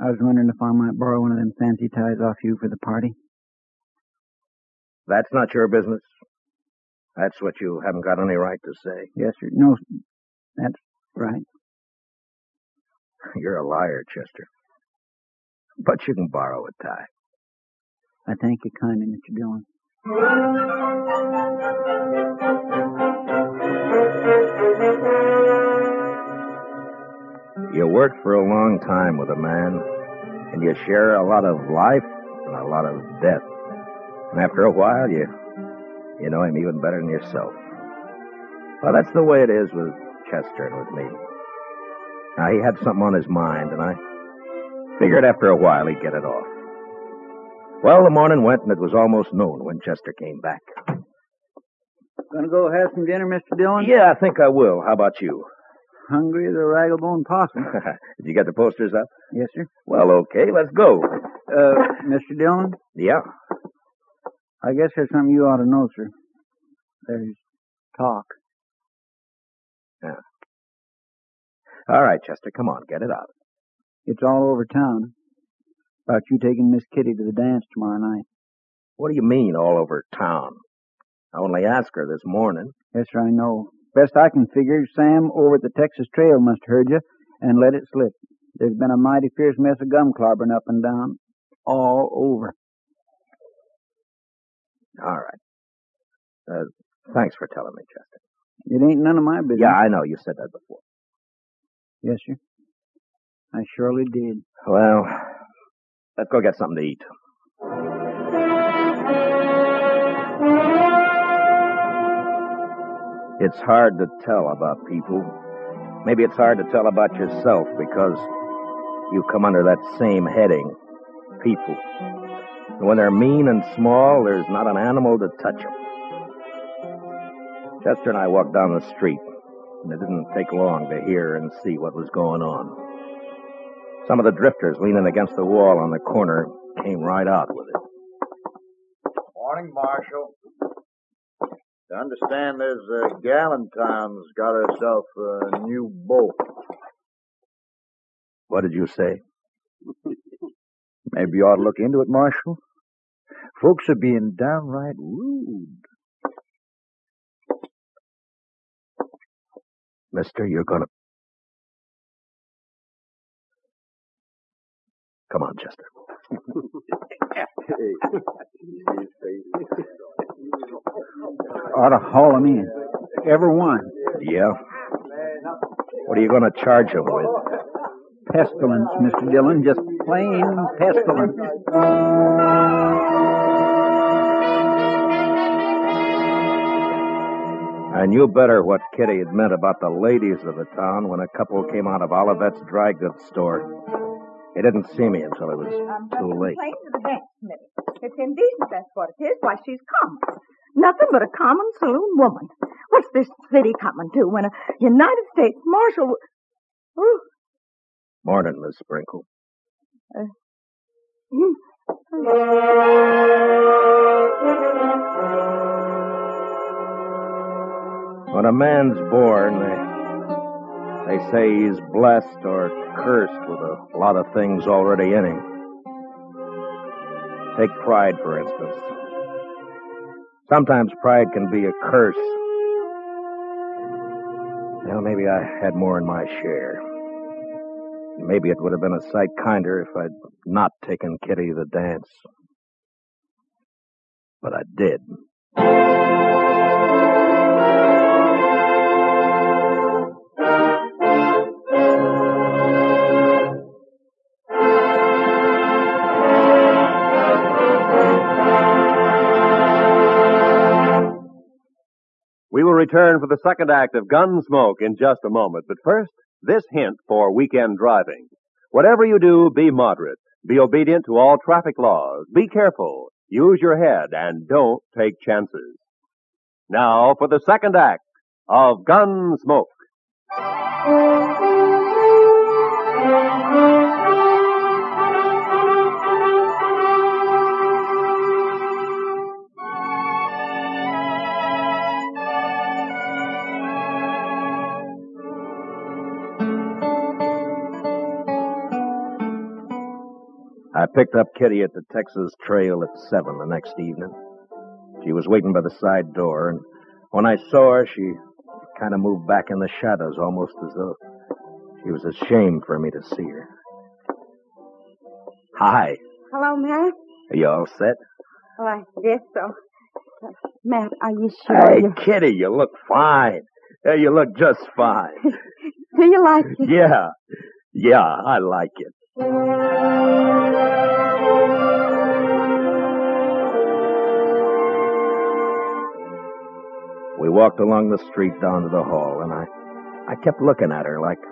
I was wondering if I might borrow one of them fancy ties off you for the party. That's not your business. That's what you haven't got any right to say. Yes, sir. No, that's right. You're a liar, Chester. But you can borrow a tie. I thank you kindly, Mr. Dillon. You work for a long time with a man, and you share a lot of life and a lot of death. And after a while, you you know him even better than yourself. Well, that's the way it is with Chester and with me. Now, he had something on his mind, and I figured after a while he'd get it off. Well, the morning went, and it was almost noon when Chester came back. Gonna go have some dinner, Mr. Dillon? Yeah, I think I will. How about you? Hungry as a ragglebone possum. <laughs> Did you get the posters up? yes, sir. Well, okay, let's go. Uh, Mr. Dillon, Yeah. I guess there's something you ought to know, sir. There's talk. All right, Chester, come on, get it out. It's all over town about you taking Miss Kitty to the dance tomorrow night. What do you mean, all over town? I only asked her this morning. Yes, sir, I know. Best I can figure, Sam over at the Texas Trail must have heard you and let it slip. There's been a mighty fierce mess of gum clobbering up and down all over. All right. Uh, thanks for telling me, Chester. It ain't none of my business. Yeah, I know. You said that before. Yes, sir. I surely did. Well, let's go get something to eat. It's hard to tell about people. Maybe it's hard to tell about yourself because you come under that same heading people. And when they're mean and small, there's not an animal to touch them. Chester and I walked down the street, and it didn't take long to hear and see what was going on. Some of the drifters leaning against the wall on the corner came right out with it. Morning, Marshal. I understand there's uh, Gallantine's got herself a new boat. What did you say? <laughs> Maybe you ought to look into it, Marshal. Folks are being downright rude. Mister, you're gonna. Come on, Chester. <laughs> Ought to haul 'em in. Every one. Yeah? What are you gonna charge him with? Pestilence, Mr. Dillon. Just plain pestilence. I knew better what Kitty had meant about the ladies of the town when a couple came out of Olivet's dry goods store. They didn't see me until it was too late. Plain to the dance, Smitty. It's indecent, that's what it is. Why, she's common. Nothing but a common saloon woman. What's this city coming to when a United States Marshal... Ooh. Morning, Miss Sprinkle. Uh, When a man's born, they, they say he's blessed or cursed with a lot of things already in him. Take pride, for instance. Sometimes pride can be a curse. Well, maybe I had more in my share. Maybe it would have been a sight kinder if I'd not taken Kitty to the dance. But I did. We will return for the second act of Gunsmoke in just a moment, but first, this hint for weekend driving. Whatever you do, be moderate. Be obedient to all traffic laws. Be careful. Use your head and don't take chances. Now for the second act of Gunsmoke. I picked up Kitty at the Texas Trail at 7 the next evening. She was waiting by the side door, and when I saw her, she kind of moved back in the shadows, almost as though she was ashamed for me to see her. Hi. Hello, Matt. Are you all set? Well, I guess so. Uh, Matt, are you sure Hey, you... Kitty, you look fine. Yeah, you look just fine. <laughs> Do you like it? yeah. Yeah, I like it. We walked along the street down to the hall, and I, I kept looking at her like,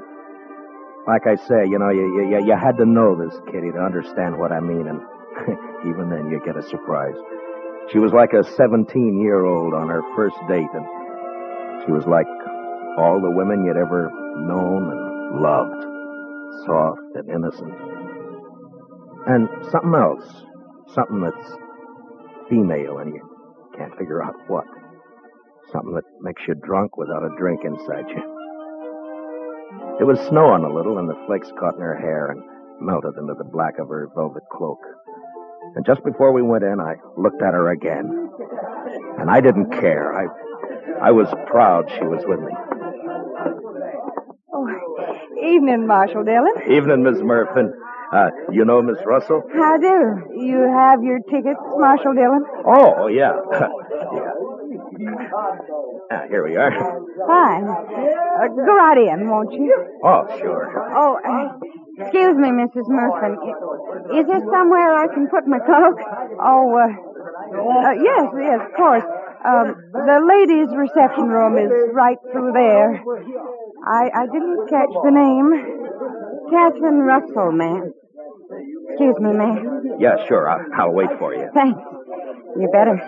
like I say, you know, you, you, you had to know this kitty to understand what I mean, and <laughs> even then you get a surprise. She was like a 17 year old on her first date, and she was like all the women you'd ever known and loved, soft and innocent. And something else, something that's female, and you can't figure out what. Something that makes you drunk without a drink inside you. It was snowing a little, and the flakes caught in her hair and melted into the black of her velvet cloak. And just before we went in, I looked at her again. And I didn't care. I, I was proud she was with me. Oh, evening, Marshal Dillon. Evening, Miss Murphy. Uh, you know Miss Russell? How do? You have your tickets, Marshal Dillon? Oh, yeah. <laughs> yeah. Ah, here we are. Fine. Uh, go right in, won't you? Oh, sure. Oh, uh, excuse me, Mrs. Murphy. Is there somewhere I can put my cloak? Oh, uh, uh, yes, yes, of course. Um, the ladies' reception room is right through there. I, I didn't catch the name. Catherine Russell, ma'am. Excuse me, ma'am. Yeah, sure. I'll, I'll wait for you. Thanks. You better.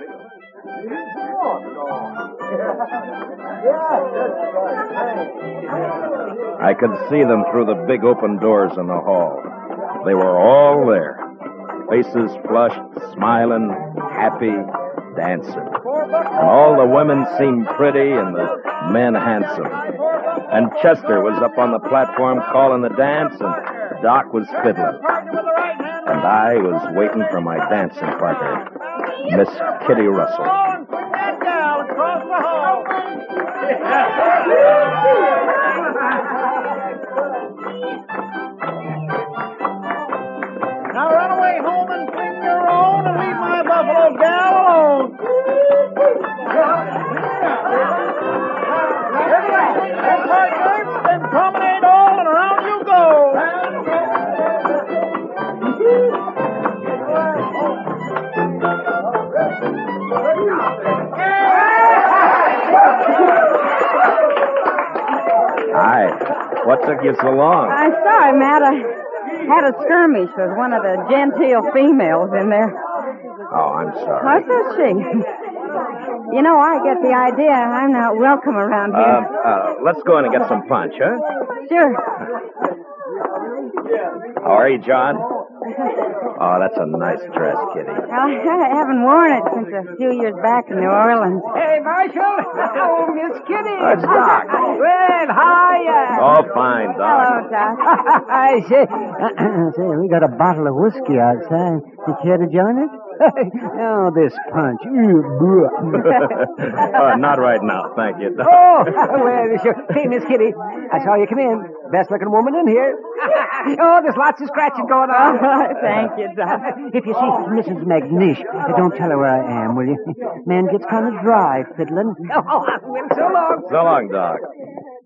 I could see them through the big open doors in the hall. They were all there. Faces flushed, smiling, happy, dancing. And all the women seemed pretty and the men handsome. And Chester was up on the platform calling the dance, and Doc was fiddling. And I was waiting for my dancing partner, Miss Kitty Russell. Now run away home and sing your own and leave my buffalo gal alone. What took you so long? I'm sorry, Matt. I had a skirmish with one of the genteel females in there. Oh, I'm sorry. What does she? You know, I get the idea I'm not welcome around Uh, here. uh, let's go in and get some punch, huh? Sure. How are you, John? Oh, that's a nice dress, Kitty. I haven't worn it since a few years back in New Orleans. Hey, Marshal. <laughs> Oh, Miss Kitty. Oh, it's Doc. Well, hiya. Uh, oh, fine, Doc. Hello, Doc. <laughs> I say, <clears throat> say, we got a bottle of whiskey outside. You care to join us? <laughs> oh, this punch. oh, <laughs> not right now, thank you. <laughs> Oh, well, sure. Hey, Miss Kitty, I saw you come in. Best looking woman in here. oh, there's lots of scratching going on. Thank you, Doc. If you see Mrs. McNish, don't tell her where I am, will you? Man gets kind of dry fiddling. Oh, well, so long. So long, Doc.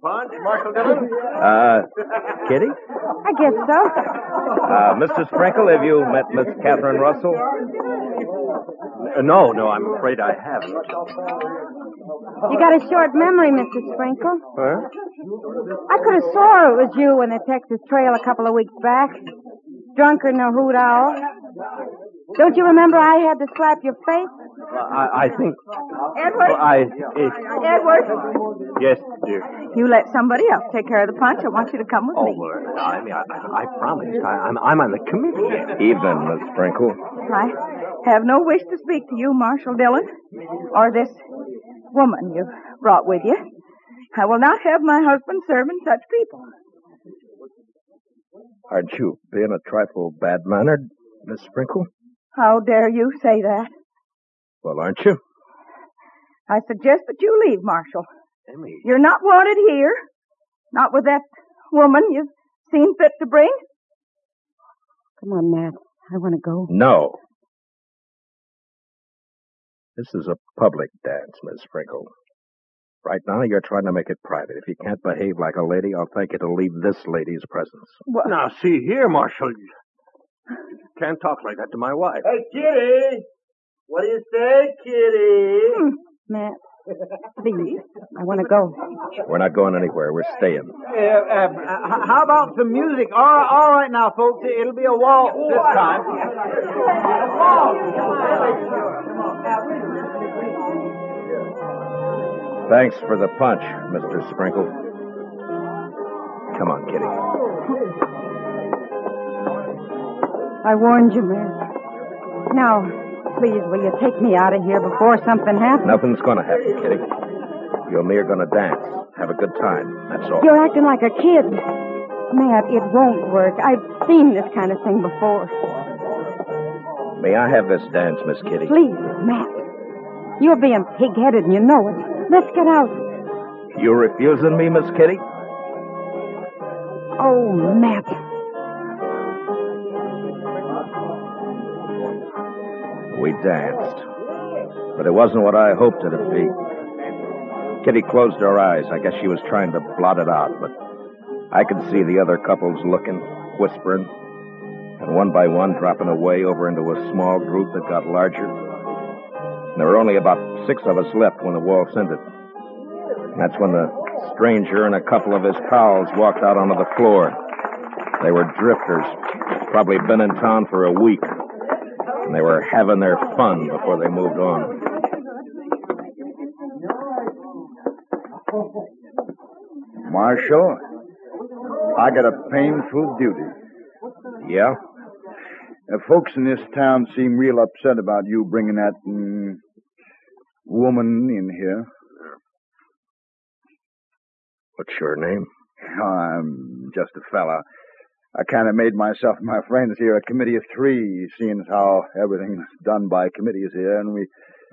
Punch, Marshal Dillon? Uh, Kitty? I guess so. Uh, Mr. Sprinkle, have you met Miss Catherine Russell? Uh, no, no, I'm afraid I haven't. You got a short memory, Mr. Sprinkle. Huh? I could have swore it was you in the Texas Trail a couple of weeks back. Drunker than a hoot owl. Don't you remember I had to slap your face? I, I think. Edward? Well, I. It, Edward? yes, dear. You let somebody else take care of the punch. I want you to come with Oh, me. well, I mean, I, I promised. I, I'm, I'm on the committee. Evening, Miss Sprinkle. I have no wish to speak to you, Marshal Dillon, or this woman you brought with you. I will not have my husband serving such people. Aren't you being a trifle bad mannered, Miss Sprinkle? How dare you say that? Well, aren't you? I suggest that you leave, Marshal. Emmy. You're not wanted here. Not with that woman you've seen fit to bring. Come on, Matt. I want to go. No. This is a public dance, Miss Sprinkle. Right now, you're trying to make it private. If you can't behave like a lady, I'll thank you to leave this lady's presence. What? Now, see here, Marshal. You can't talk like that to my wife. Hey, Kitty. What do you say, Kitty? Hmm, Matt, please. I want to go. We're not going anywhere. We're staying. Uh, uh, uh, how about some music? All, all right now, folks. It'll be a waltz this time. Thanks for the punch, Mr. Sprinkle. Come on, Kitty. I warned you, Matt. Now, please, will you take me out of here before something happens? Nothing's going to happen, Kitty. You and me are going to dance. Have a good time. That's all. You're acting like a kid. Matt, it won't work. I've seen this kind of thing before. May I have this dance, Miss Kitty? Please, Matt. You're being pig-headed and you know it. Let's get out. You're refusing me, Miss Kitty? Oh, Matt. Danced. But it wasn't what I hoped it'd be. Kitty closed her eyes. I guess she was trying to blot it out, but I could see the other couples looking, whispering, and one by one dropping away over into a small group that got larger. There were only about six of us left when the waltz ended. That's when the stranger and a couple of his pals walked out onto the floor. They were drifters, probably been in town for a week, and they were having their fun before they moved on. Marshal, I got a painful duty. Yeah? Uh, folks in this town seem real upset about you bringing that mm, woman in here. What's your name? I'm just a fella. I kind of made myself and my friends here a committee of three, seeing as how everything's done by committees here, and we, <laughs>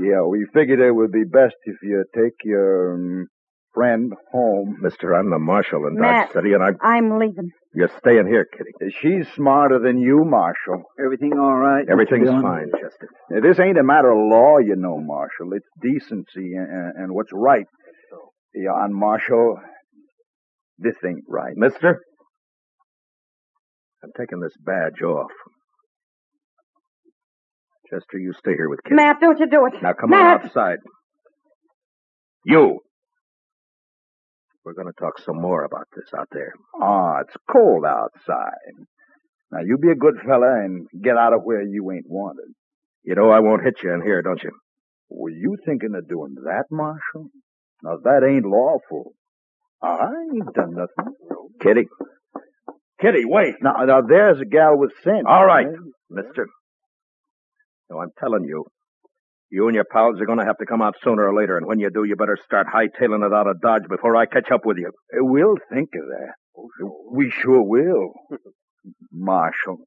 yeah, we figured it would be best if you take your um, friend home. Mister, I'm the marshal in Matt. Dodge City, and I. I'm leaving. You're staying here, Kitty. She's smarter than you, Marshal. Everything all right? Everything's fine, Chester. Now, This ain't a matter of law, you know, Marshal. It's decency and, and, and what's right. Yeah, and Marshal, this ain't right. Mister? I'm taking this badge off. Chester, you stay here with Kitty. Matt, don't you do it. Now come Matt. on outside. You. We're going to talk some more about this out there. Ah, it's cold outside. Now, you be a good fella and get out of where you ain't wanted. You know I won't hit you in here, don't you? Were you thinking of doing that, Marshal? Now, that ain't lawful. I ain't done nothing. Kitty. Kitty, wait. Now, now there's a gal with sense. All right, mister. No, I'm telling you. You and your pals are going to have to come out sooner or later, and when you do, you better start hightailing it out of Dodge before I catch up with you. Uh, we'll think of that. We sure will. <laughs> Marshal.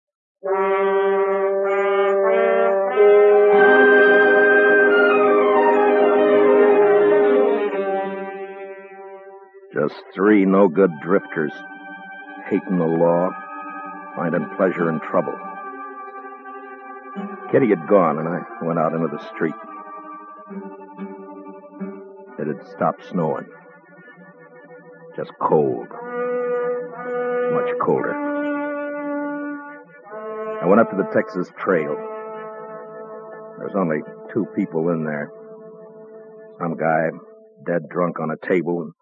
Just three no good drifters, hating the law, finding pleasure in trouble. Kitty had gone, and I went out into the street. It had stopped snowing. Just cold. Much colder. I went up to the Texas Trail. There's only two people in there. Some guy dead drunk on a table, and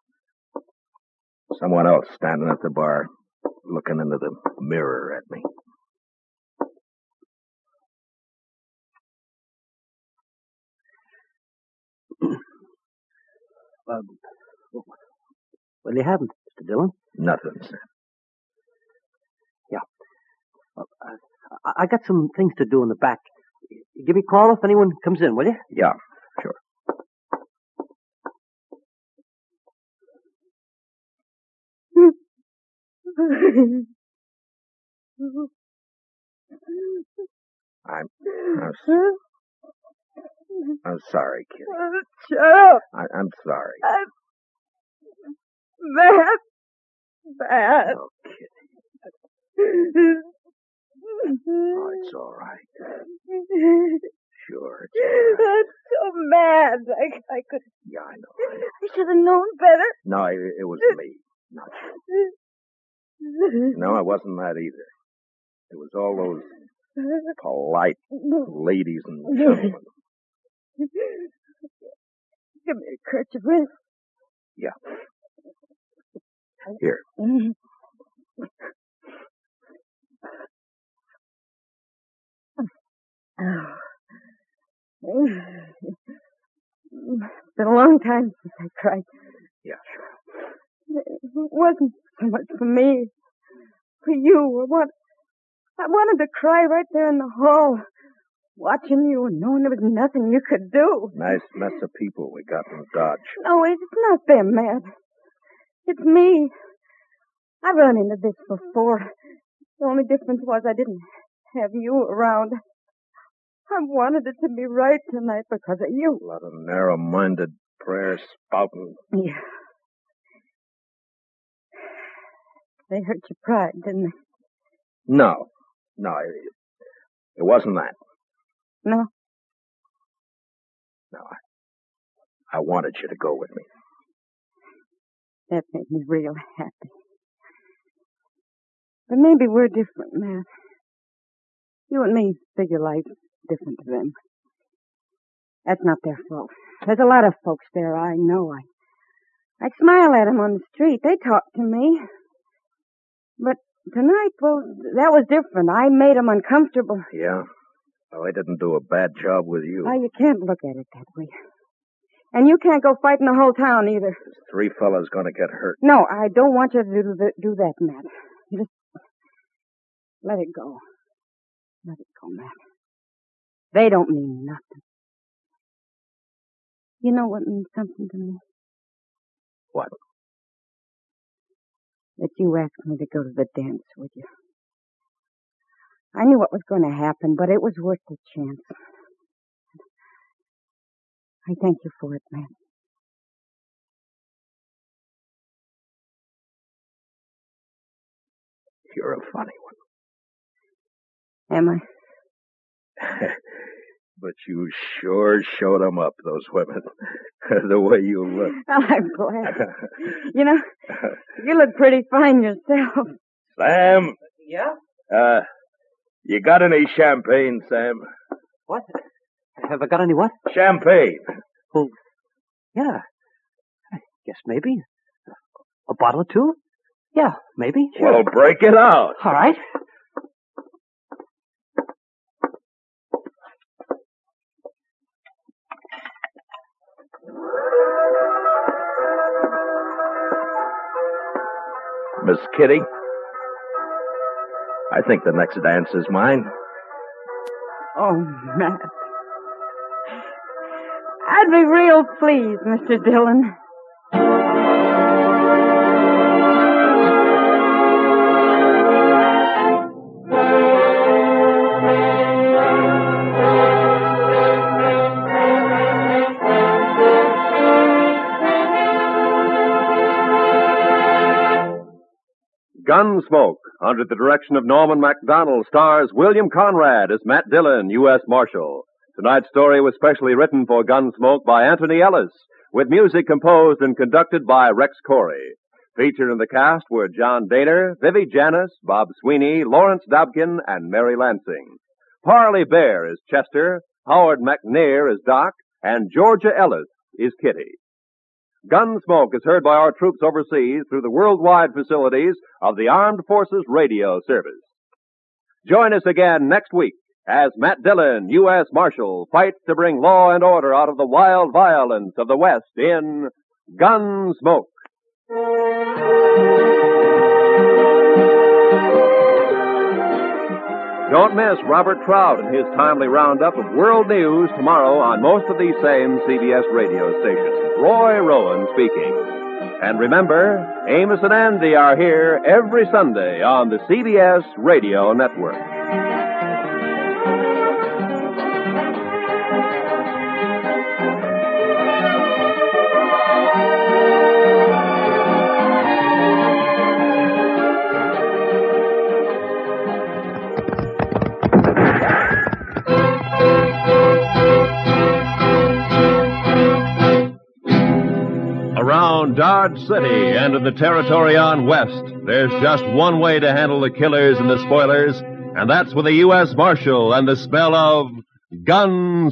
someone else standing at the bar, looking into the mirror at me. Um, well, you haven't, Mr. Dillon. Nothing, sir. Yeah. Uh, I, I got some things to do in the back. Give me a call if anyone comes in, will you? Yeah, sure. I'm, I'm, I'm sorry, kid. Shut up. I, I'm sorry. I'm bad. Bad. Oh, Oh, it's all right. Sure, it's all right. I'm so mad. I, I could. Yeah, I know. I should have known better. No, it, it was me, not you. No, I wasn't that either. It was all those polite ladies and gentlemen. Give me a kerchief, Yeah. Here. Oh. It's been a long time since I cried. Yeah, It wasn't so much for me, for you. I want, I wanted to cry right there in the hall, watching you and knowing there was nothing you could do. Nice mess of people we got in Dodge. No, it's not them, Matt. It's me. I've run into this before. The only difference was I didn't have you around. I wanted it to be right tonight because of you. A lot of narrow-minded prayer spouting. Yeah. They hurt your pride, didn't they? No, no, it, it wasn't that. No? No, I, I wanted you to go with me. That made me real happy. But maybe we're different, Matt. You and me figure life different to them. That's not their fault. There's a lot of folks there I know. I, I smile at 'em on the street. They talk to me. But tonight, well, that was different. I made 'em uncomfortable. Yeah? Well, I didn't do a bad job with you. Now, you can't look at it that way. And you can't go fighting the whole town either. Three fellas gonna get hurt. No, I don't want you to do, th- do that, Matt. You just let it go. Let it go, Matt. They don't mean nothing. You know what means something to me? What? That you asked me to go to the dance with you. I knew what was going to happen, but it was worth the chance. I thank you for it, Matt. You're a funny one. Am I? <laughs> one. but you sure showed 'em up, those women. <laughs> the way you look. <laughs> I'm glad. You know, you look pretty fine yourself. Sam, Yeah? uh, you got any champagne, Sam? What? Have I got any what? Champagne. Well, yeah. I guess maybe. A bottle or two? Yeah, maybe. Sure. Well, break it out. All right. Miss Kitty. I think the next dance is mine. Oh, Matt. I'd be real pleased, Mr. Dillon. Gunsmoke, under the direction of Norman Macdonnell, stars William Conrad as Matt Dillon, U.S. Marshal. Tonight's story was specially written for Gunsmoke by Anthony Ellis, with music composed and conducted by Rex Koury. Featured in the cast were John Dehner, Vivi Janis, Bob Sweeney, Lawrence Dobkin, and Mary Lansing. Parley Baer is Chester, Howard McNear is Doc, and Georgia Ellis is Kitty. Gunsmoke is heard by our troops overseas through the worldwide facilities of the Armed Forces Radio Service. Join us again next week as Matt Dillon, U.S. Marshal, fights to bring law and order out of the wild violence of the West in Gunsmoke. Don't miss Robert Trout and his timely roundup of world news tomorrow on most of these same CBS radio stations. Roy Rowan speaking. And remember, Amos and Andy are here every Sunday on the CBS Radio Network. Around Dodge City and in the territory on West, there's just one way to handle the killers and the spoilers, and that's with a U.S. Marshal and the smell of gun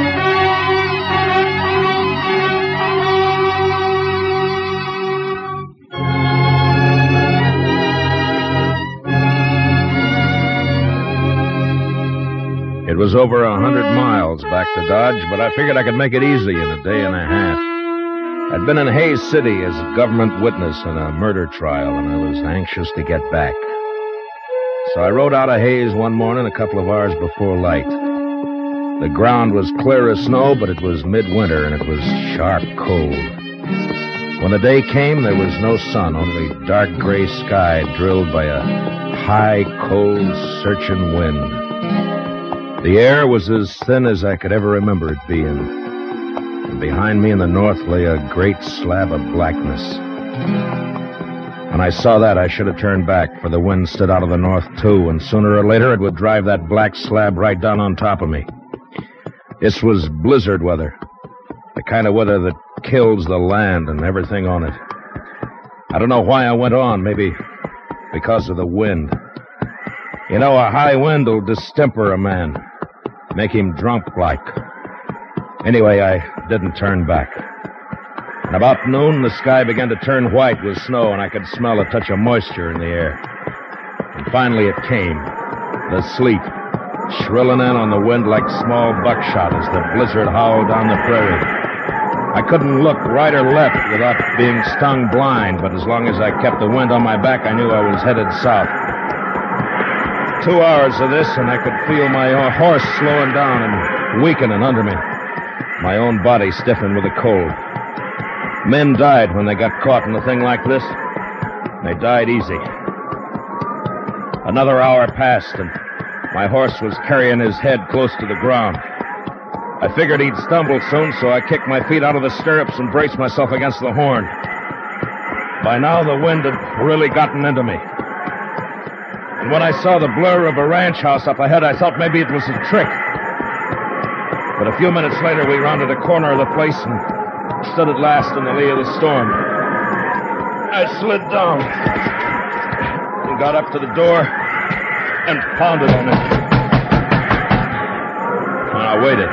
Was over a hundred miles back to Dodge, but I figured I could make it easy in a day and a half. I'd been in Hays City as a government witness in a murder trial, and I was anxious to get back. So I rode out of Hays one morning a couple of hours before light. The ground was clear as snow, but it was midwinter, and it was sharp cold. When the day came, there was no sun, only dark gray sky drilled by a high, cold, searching wind. The air was as thin as I could ever remember it being. And behind me in the north lay a great slab of blackness. When I saw that, I should have turned back, for the wind stood out of the north, too, and sooner or later it would drive that black slab right down on top of me. This was blizzard weather. The kind of weather that kills the land and everything on it. I don't know why I went on, maybe because of the wind. You know, a high wind will distemper a man, make him drunk like. Anyway, I didn't turn back. And about noon, the sky began to turn white with snow, and I could smell a touch of moisture in the air. And finally it came. The sleet, shrilling in on the wind like small buckshot as the blizzard howled down the prairie. I couldn't look right or left without being stung blind, but as long as I kept the wind on my back, I knew I was headed south. Two hours of this, and I could feel my horse slowing down and weakening under me. My own body stiffened with the cold. Men died when they got caught in a thing like this. They died easy. Another hour passed, and my horse was carrying his head close to the ground. I figured he'd stumble soon, so I kicked my feet out of the stirrups and braced myself against the horn. By now, the wind had really gotten into me. And when I saw the blur of a ranch house up ahead, I thought maybe it was a trick. But a few minutes later, we rounded a corner of the place and stood at last in the lee of the storm. I slid down and got up to the door and pounded on it. And I waited.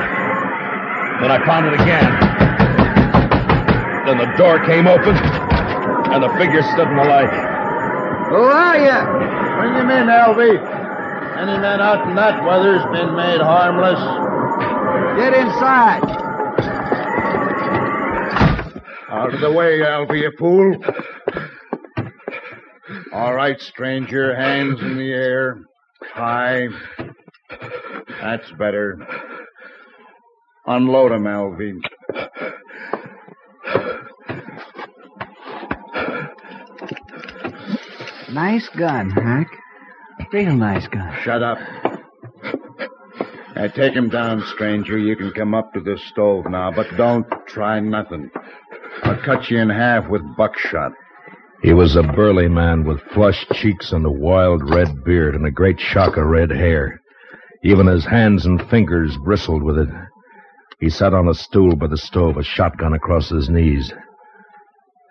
Then I pounded again. Then the door came open and the figure stood in the light. Who are you? Bring him in, Alvy. Any man out in that weather's been made harmless. Get inside. Out of the way, Alvy, you fool. All right, stranger. Hands in the air. High. That's better. Unload him, Alvy. Nice gun, Hack. Real nice gun. Shut up. Now, take him down, stranger. You can come up to this stove now, but don't try nothing. I'll cut you in half with buckshot. He was a burly man with flushed cheeks and a wild red beard and a great shock of red hair. Even his hands and fingers bristled with it. He sat on a stool by the stove, a shotgun across his knees.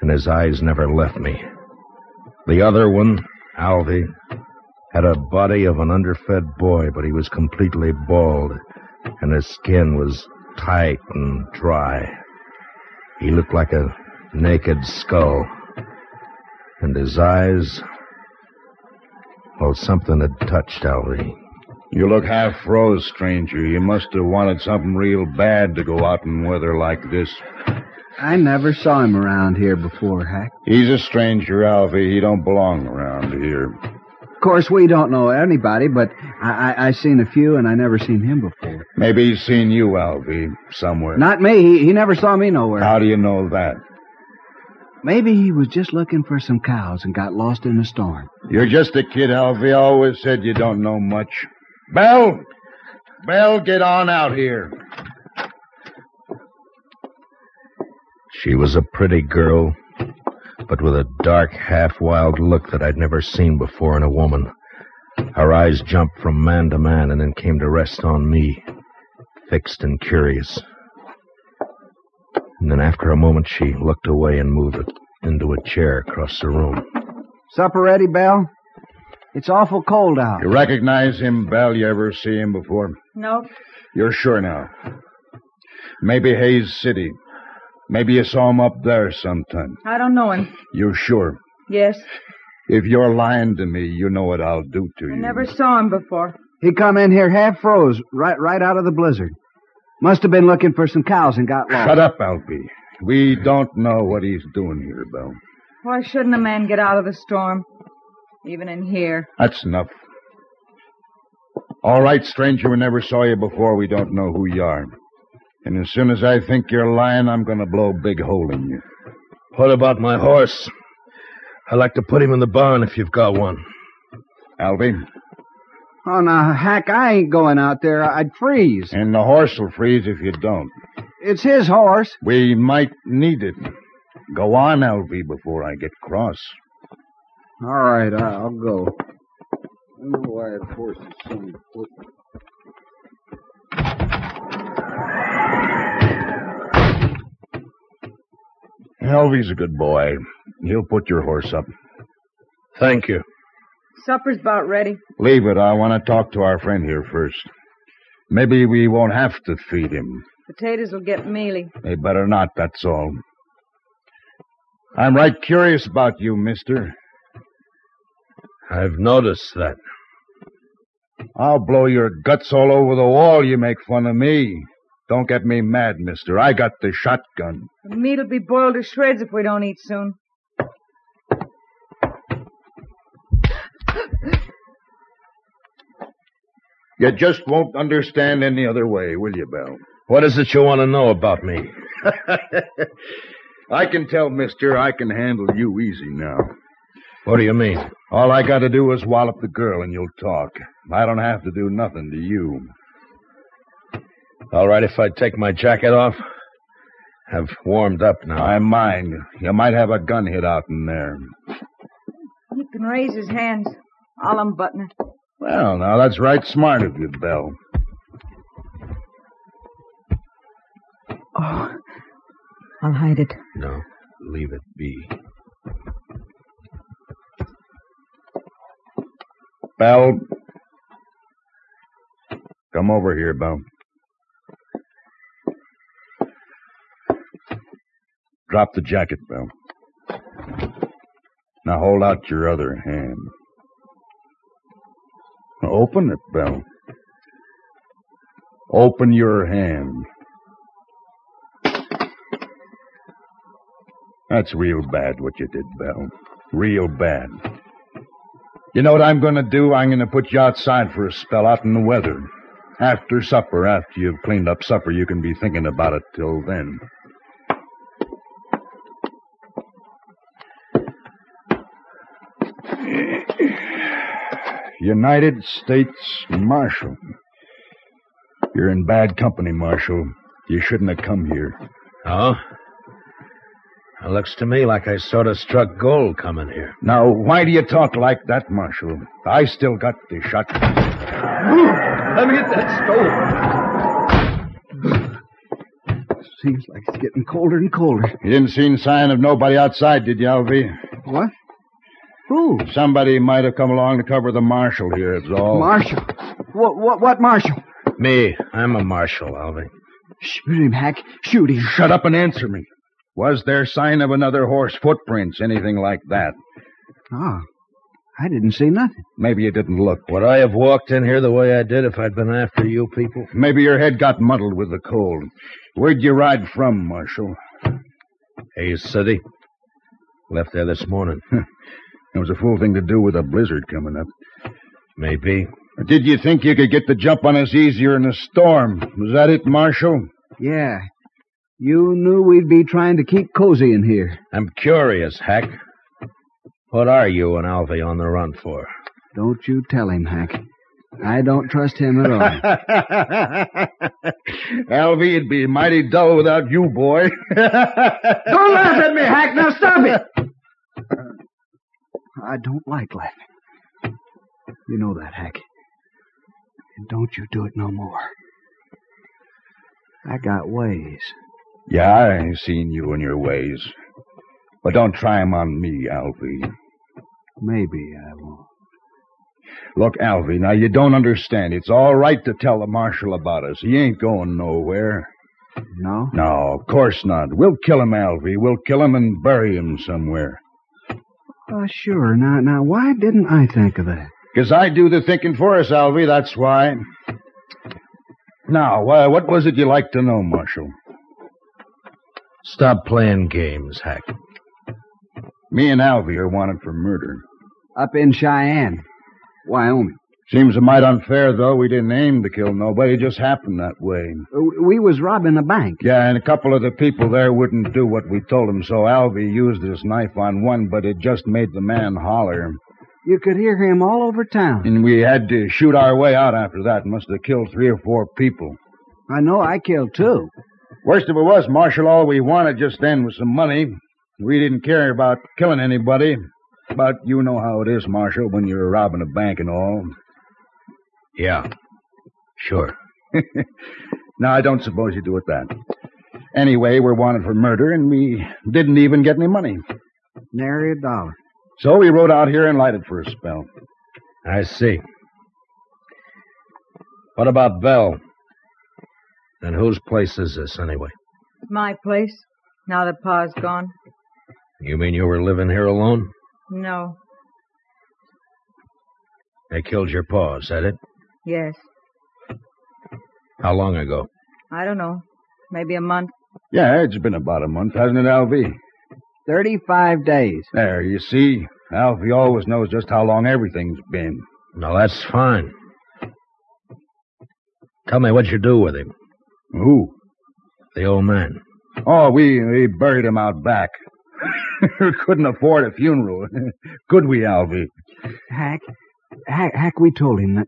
And his eyes never left me. The other one, Alvy, had a body of an underfed boy, but he was completely bald, and his skin was tight and dry. He looked like a naked skull. And his eyes. Well, something had touched Alvy. You look half froze, stranger. You must have wanted something real bad to go out in weather like this. I never saw him around here before, Hack. He's a stranger, Alvy. He don't belong around here. Of course, we don't know anybody, but I, I, I seen a few, and I never seen him before. Maybe he's seen you, Alvy, somewhere. Not me. He, he never saw me nowhere. How do you know that? Maybe he was just looking for some cows and got lost in a storm. You're just a kid, Alvy. I always said you don't know much. Belle! Belle, get on out here. She was a pretty girl, but with a dark, half wild look that I'd never seen before in a woman. Her eyes jumped from man to man and then came to rest on me, fixed and curious. And then after a moment, she looked away and moved into a chair across the room. Supper ready, Belle? It's awful cold out. You recognize him, Belle? You ever see him before? Nope. You're sure now? Maybe Hays City. Maybe you saw him up there sometime. I don't know him. You're sure? Yes. If you're lying to me, you know what I'll do to I you. never saw him before. He come in here half froze, right right out of the blizzard. Must have been looking for some cows and got lost. Shut up, Alvy. We don't know what he's doing here, Belle. Why shouldn't a man get out of the storm? Even in here. That's enough. All right, stranger, we never saw you before. We don't know who you are. And as soon as I think you're lying, I'm going to blow a big hole in you. What about my horse? I'd like to put him in the barn if you've got one. Alvy? Oh, now, Hack, I ain't going out there. I'd freeze. And the horse will freeze if you don't. It's his horse. We might need it. Go on, Alvy, before I get cross. All right, I'll go. I don't know why that horse is so important. Alvy's a good boy. He'll put your horse up. Thank you. Supper's about ready. Leave it. I want to talk to our friend here first. Maybe we won't have to feed him. Potatoes will get mealy. They better not, that's all. I'm right curious about you, mister. I've noticed that. I'll blow your guts all over the wall. You make fun of me. Don't get me mad, mister. I got the shotgun. The meat'll be boiled to shreds if we don't eat soon. You just won't understand any other way, will you, Belle? What is it you want to know about me? <laughs> I can tell, mister, I can handle you easy now. What do you mean? All I got to do is wallop the girl and you'll talk. I don't have to do nothing to you. All right if I take my jacket off? I've warmed up now. I mind. You might have a gun hit out in there. He can raise his hands. I'll unbutton it. Well, now that's right smart of you, Belle. Oh, I'll hide it. No, leave it be. Belle. Come over here, Belle. Drop the jacket, Belle. Now hold out your other hand. Open it, Belle. Open your hand. That's real bad what you did, Belle. Real bad. You know what I'm going to do? I'm going to put you outside for a spell out in the weather. After supper, after you've cleaned up supper, you can be thinking about it till then. United States Marshal. You're in bad company, Marshal. You shouldn't have come here. Oh? It looks to me like I sort of struck gold coming here. Now, why do you talk like that, Marshal? I still got the shot. Let me get that stove. Seems like it's getting colder and colder. You didn't see a sign of nobody outside, did you, Alvy? What? Who? Somebody might have come along to cover the marshal here, it's all. Marshal. What, what, what marshal? Me. I'm a marshal, Alvy. Shoot him, Hack. Shoot him. Shut up and answer me. Was there sign of another horse footprints, anything like that? Ah, I didn't see nothing. Maybe you didn't look. Would I have walked in here the way I did if I'd been after you people? Maybe your head got muddled with the cold. Where'd you ride from, Marshal? Hays City. Left there this morning. <laughs> It was a fool thing to do with a blizzard coming up. Maybe. Did you think you could get the jump on us easier in a storm? Was that it, Marshal? Yeah. You knew we'd be trying to keep cozy in here. I'm curious, Hack. What are you and Alvy on the run for? Don't you tell him, Hack. I don't trust him at all. <laughs> Alvy, it'd be mighty dull without you, boy. <laughs> don't laugh at me, Hack. Now stop it. I don't like laughing. You know that, Hack. And don't you do it no more. I got ways. Yeah, I seen you and your ways. But don't try 'em on me, Alvy. Maybe I won't. Look, Alvy, now you don't understand. It's all right to tell the marshal about us. He ain't going nowhere. No? No, of course not. We'll kill him, Alvy. We'll kill him and bury him somewhere. Uh, sure. Now, now, why didn't I think of that? Because I do the thinking for us, Alvy, that's why. Now, uh, what was it you like to know, Marshal? Stop playing games, Hack. Me and Alvy are wanted for murder. Up in Cheyenne, Wyoming. Seems a mite unfair, though. We didn't aim to kill nobody. It just happened that way. Uh, We was robbing a bank. Yeah, and a couple of the people there wouldn't do what we told them, so Alvy used his knife on one, but it just made the man holler. You could hear him all over town. And we had to shoot our way out after that. Must have killed three or four people. I know I killed two. Worst of it was, Marshal, all we wanted just then was some money. We didn't care about killing anybody. But you know how it is, Marshal, when you're robbing a bank and all. Yeah. Sure. <laughs> now, I don't suppose you do it that. Anyway, we're wanted for murder, and we didn't even get any money. Nary a dollar. So we rode out here and lighted for a spell. I see. What about Belle? And whose place is this, anyway? My place, now that Pa's gone? You mean you were living here alone? No. They killed your pa, is that it? Yes. How long ago? I don't know. Maybe a month. Yeah, it's been about a month, hasn't it, Alvy? Thirty-five days. There, you see. Alvy always knows just how long everything's been. Now, that's fine. Tell me what you do with him. Who? The old man. Oh, we, we buried him out back. <laughs> Couldn't afford a funeral. <laughs> Could we, Alvy? Hack, Hack, Hack, we told him that.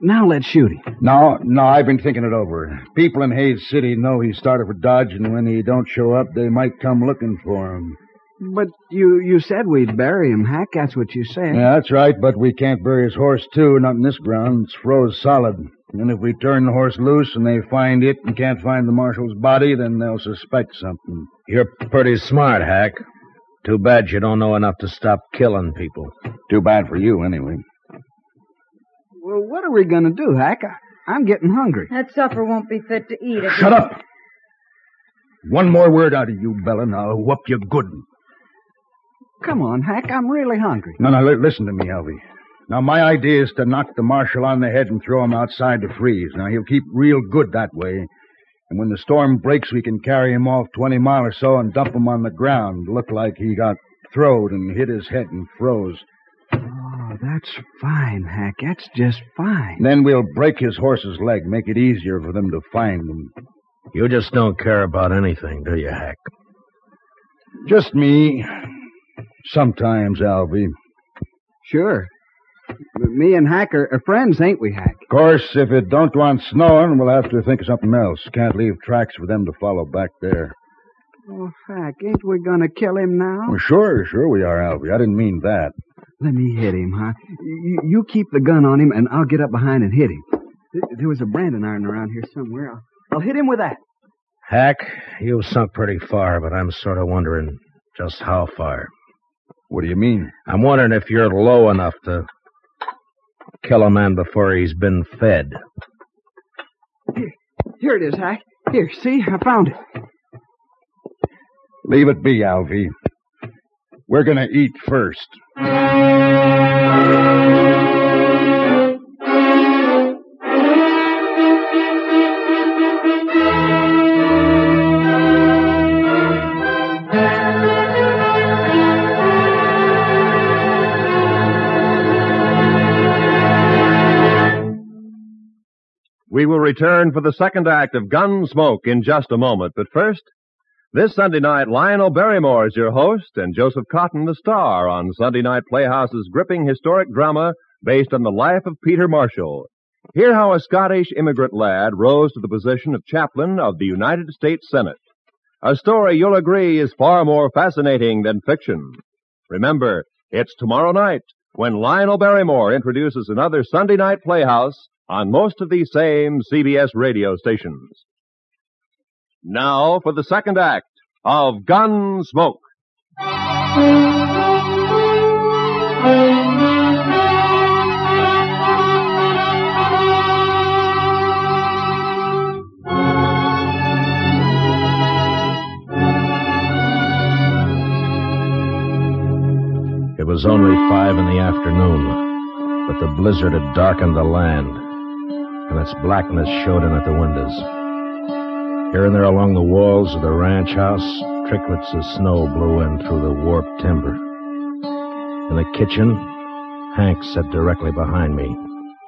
Now let's shoot him. No, no, I've been thinking it over. People in Hays City know he started for Dodge, and when he don't show up, they might come looking for him. But you, you said we'd bury him, Hack. That's what you said. Yeah, that's right, but we can't bury his horse, too. Not in this ground. It's froze solid. And if we turn the horse loose and they find it and can't find the marshal's body, then they'll suspect something. You're pretty smart, Hack. Too bad you don't know enough to stop killing people. Too bad for you, anyway. Well, what are we going to do, Hack? I- I'm getting hungry. That supper won't be fit to eat. if Shut you- up! One more word out of you, Bella, and I'll whoop you good. Come on, Hack. I'm really hungry. No, no, li- listen to me, Elvie. Now, my idea is to knock the marshal on the head and throw him outside to freeze. Now, he'll keep real good that way. And when the storm breaks, we can carry him off 20 mile or so and dump him on the ground. Look like he got throwed and hit his head and froze. That's fine, Hack. That's just fine. Then we'll break his horse's leg, make it easier for them to find him. You just don't care about anything, do you, Hack? Just me. Sometimes, Alvy. Sure. But me and Hack are, are friends, ain't we, Hack? Of course, if it don't go on snowing, we'll have to think of something else. Can't leave tracks for them to follow back there. Oh, Hack, ain't we going to kill him now? Well, sure, sure we are, Alvy. I didn't mean that. Let me hit him, huh? You, you keep the gun on him, and I'll get up behind and hit him. Th- There was a branding iron around here somewhere. I'll, I'll hit him with that. Hack, you've sunk pretty far, but I'm sort of wondering just how far. What do you mean? I'm wondering if you're low enough to kill a man before he's been fed. Here it is, Hack. Here, see? I found it. Leave it be, Alvy. We're going to eat first. We will return for the second act of Gunsmoke in just a moment, but first, this Sunday night, Lionel Barrymore is your host and Joseph Cotten the star on Sunday Night Playhouse's gripping historic drama based on the life of Peter Marshall. Hear how a Scottish immigrant lad rose to the position of chaplain of the United States Senate. A story you'll agree is far more fascinating than fiction. Remember, it's tomorrow night when Lionel Barrymore introduces another Sunday Night Playhouse on most of these same CBS radio stations. Now for the second act of Gunsmoke. It was only five in the afternoon, but the blizzard had darkened the land, and its blackness showed in at the windows. Here and there along the walls of the ranch house, tricklets of snow blew in through the warped timber. In the kitchen, Hank sat directly behind me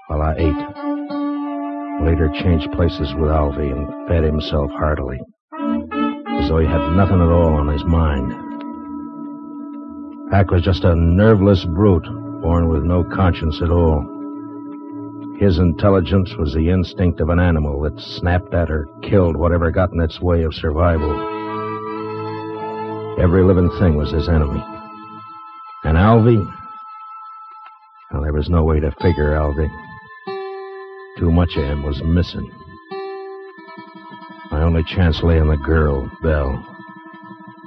while I ate. Later changed places with Alvy and fed himself heartily, as though he had nothing at all on his mind. Hack was just a nerveless brute, born with no conscience at all. His intelligence was the instinct of an animal that snapped at or killed whatever got in its way of survival. Every living thing was his enemy. And Alvy? Well, there was no way to figure Alvy. Too much of him was missing. My only chance lay in the girl, Belle.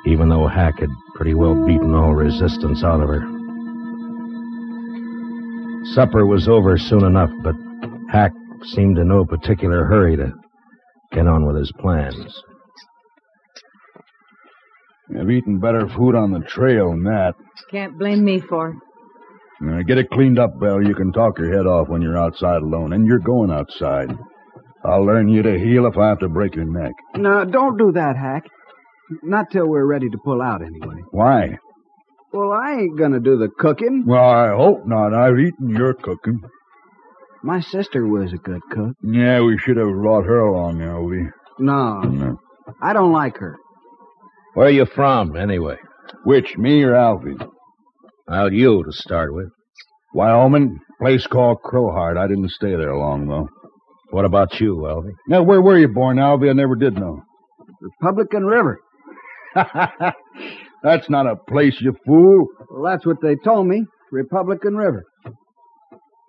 Even though Hack had pretty well beaten all resistance out of her. Supper was over soon enough, but Hack seemed in no particular hurry to get on with his plans. I've eaten better food on the trail than that. Can't blame me for it. Now, get it cleaned up, Belle. You can talk your head off when you're outside alone, and you're going outside. I'll learn you to heal if I have to break your neck. No, don't do that, Hack. Not till we're ready to pull out, anyway. Why? Well, I ain't gonna do the cooking. Well, I hope not. I've eaten your cooking. My sister was a good cook. Yeah, we should have brought her along, Alvy. No, No. I don't like her. Where are you from, anyway? Which, me or Alvy? Well, you to start with. Wyoming, place called Crowheart. I didn't stay there long, though. What about you, Alvy? Now, where were you born, Alvy? I never did know. Republican River. <laughs> That's not a place, you fool. Well, that's what they told me. Republican River.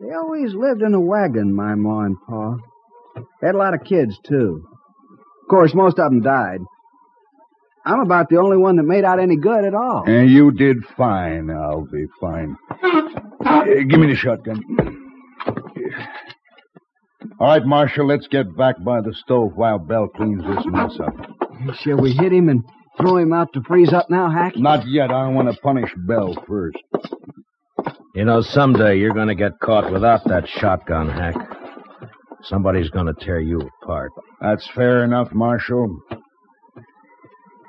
They always lived in a wagon, my ma and pa. Had a lot of kids, too. Of course, most of them died. I'm about the only one that made out any good at all. And you did fine, Alvy, fine. Uh, give me the shotgun. All right, Marshal, let's get back by the stove while Belle cleans this mess up. Shall we hit him and throw him out to freeze up now, Hack? Not yet. I want to punish Belle first. You know, someday you're going to get caught without that shotgun, Hack. Somebody's going to tear you apart. That's fair enough, Marshal.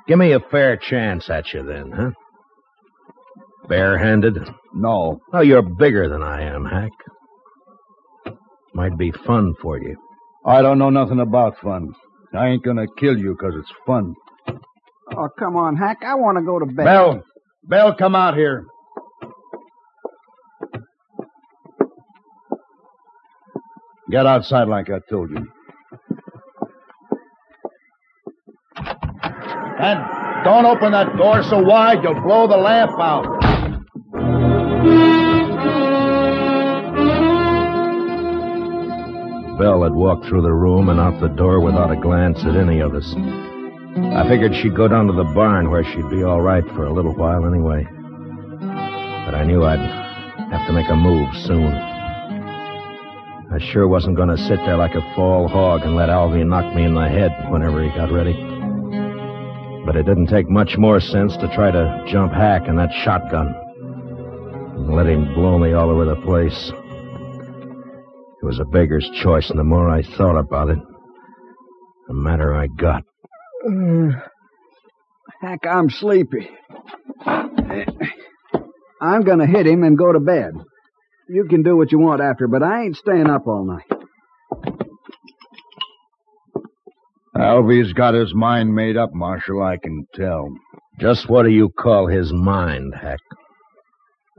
Give me a fair chance at you then, huh? Barehanded? No. Oh, you're bigger than I am, Hack. Might be fun for you. I don't know nothing about fun. I ain't gonna kill you 'cause it's fun. Oh, come on, Hack. I want to go to bed. Belle! Belle, come out here. Get outside like I told you. And don't open that door so wide you'll blow the lamp out. Belle had walked through the room and out the door without a glance at any of us. I figured she'd go down to the barn where she'd be all right for a little while anyway. But I knew I'd have to make a move soon. I sure wasn't going to sit there like a fall hog and let Alvy knock me in the head whenever he got ready. But it didn't take much more sense to try to jump Hack in that shotgun and let him blow me all over the place. It was a beggar's choice, and the more I thought about it, the madder I got. Uh, Hack, I'm sleepy. I'm going to hit him and go to bed. You can do what you want after, but I ain't staying up all night. Alvy's got his mind made up, Marshal, I can tell. Just what do you call his mind, Hack?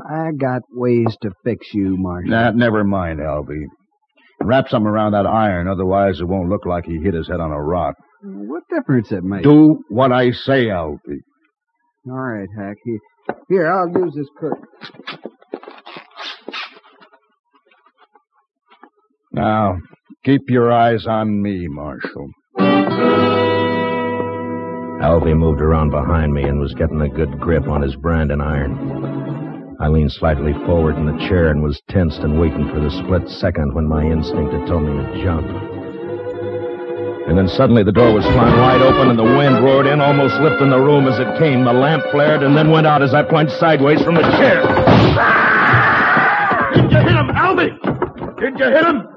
I got ways to fix you, Marshal. Nah, never mind, Alvy. Wrap something around that iron, otherwise it won't look like he hit his head on a rock. What difference it makes? Do what I say, Alvy. All right, Hack. Here, here I'll use this curtain. Now, keep your eyes on me, Marshal. Alvy moved around behind me and was getting a good grip on his brand and iron. I leaned slightly forward in the chair and was tensed and waiting for the split second when my instinct had told me to jump. And then suddenly the door was flung wide open and the wind roared in, almost lifting the room as it came. The lamp flared and then went out as I plunged sideways from the chair. Did you hit him, Alvy? Did you hit him?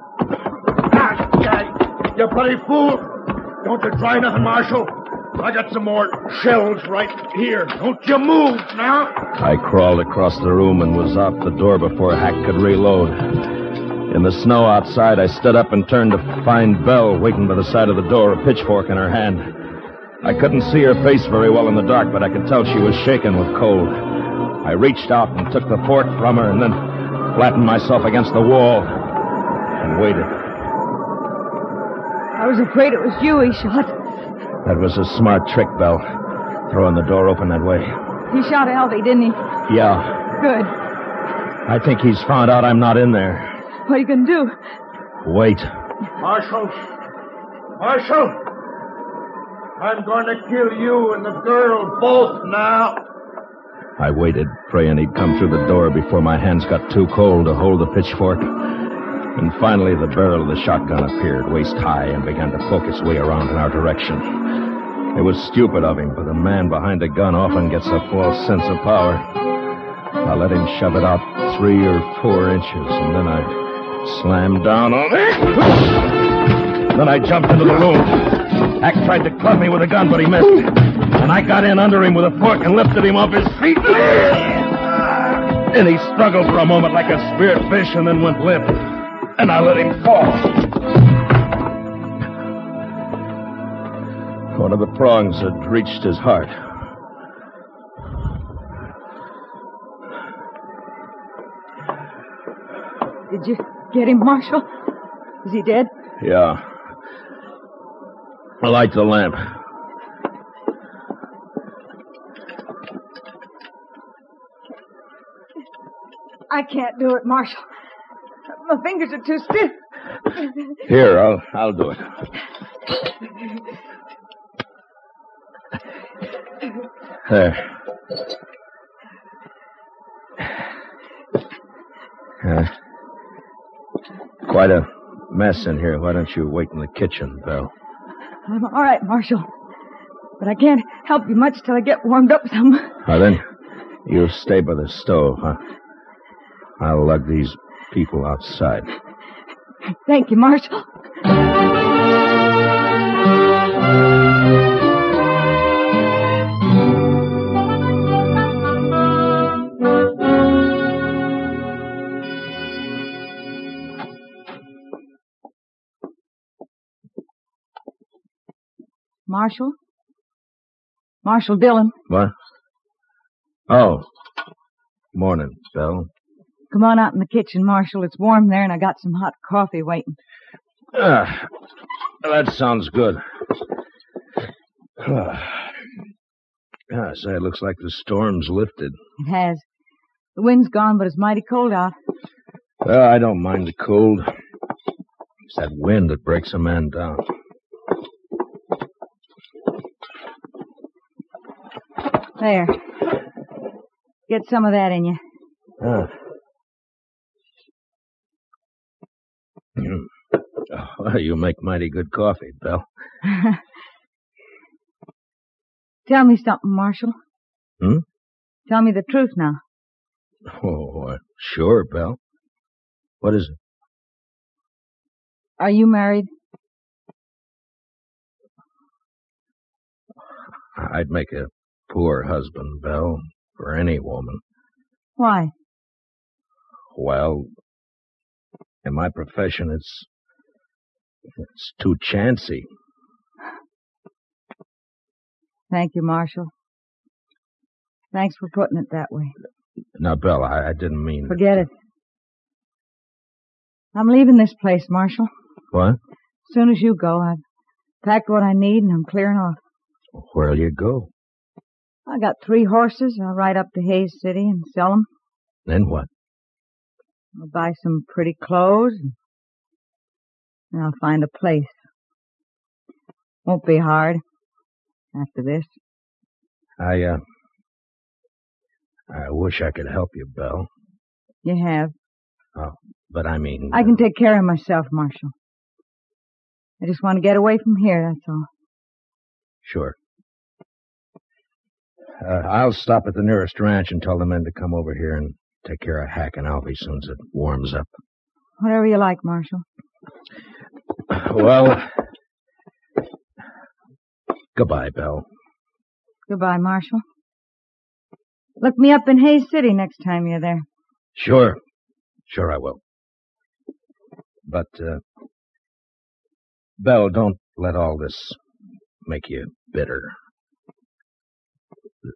Ah, you bloody fool! Don't you try nothing, Marshal. I got some more shells right here. Don't you move now. I crawled across the room and was out the door before Hack could reload. In the snow outside, I stood up and turned to find Belle waiting by the side of the door, a pitchfork in her hand. I couldn't see her face very well in the dark, but I could tell she was shaking with cold. I reached out and took the fork from her and then flattened myself against the wall and waited. I was afraid it was you he shot. That was a smart trick, Belle, throwing the door open that way. He shot Alvy, didn't he? Yeah, Good. I think he's found out I'm not in there. What are you going to do? Wait. Marshal. Marshal. I'm going to kill you and the girl both now. I waited, praying he'd come through the door before my hands got too cold to hold the pitchfork. And finally, the barrel of the shotgun appeared, waist high, and began to poke its way around in our direction. It was stupid of him, but a man behind a gun often gets a false sense of power. I let him shove it out three or four inches, and then I slammed down on it. Then I jumped into the room. Hack tried to club me with a gun, but he missed. And I got in under him with a fork and lifted him off his feet. And he struggled for a moment like a speared fish and then went limp. And I let him fall. One of the prongs had reached his heart. Did you get him, Marshal? Is he dead? Yeah. I light the lamp. I can't do it, Marshal. My fingers are too stiff. Here, I'll I'll do it. There. Uh, quite a mess in here. Why don't you wait in the kitchen, Belle? I'm all right, Marshal. But I can't help you much till I get warmed up some. Now then, you'll stay by the stove, huh? I'll lug these people outside. Thank you, Marshal. Marshal? Marshal Dillon, What? Oh. Morning, Belle. come on out in the kitchen, Marshal. It's warm there, and I got some hot coffee waiting. Ah, that sounds good. Ah, yeah, say, it looks like the storm's lifted. It has. The wind's gone, but it's mighty cold out. Well, I don't mind the cold. It's that wind that breaks a man down. There. Get some of that in you. Ah. Hmm. Oh, you make mighty good coffee, Belle. <laughs> Tell me something, Marshal. Hmm? Tell me the truth now. Oh, uh, sure, Belle. What is it? Are you married? I'd make a poor husband, Belle, for any woman. Why? Well, in my profession, it's it's too chancy. Thank you, Marshal. Thanks for putting it that way. Now, Belle, I, I didn't mean Forget it. I'm leaving this place, Marshal. What? As soon as you go, I've packed what I need and I'm clearing off. Where'll you go? I got three horses. I'll ride up to Hays City and sell 'em. Then what? I'll buy some pretty clothes. And I'll find a place. Won't be hard after this. I, uh, I wish I could help you, Belle. You have. Oh, but I mean, I can take care of myself, Marshal. I just want to get away from here, that's all. sure. Uh, I'll stop at the nearest ranch and tell the men to come over here and take care of Hack and Alvy soon as it warms up. Whatever you like, Marshal. Well, goodbye, Belle. Goodbye, Marshal. Look me up in Hays City next time you're there. Sure. Sure I will. But, uh, Belle, don't let all this make you bitter.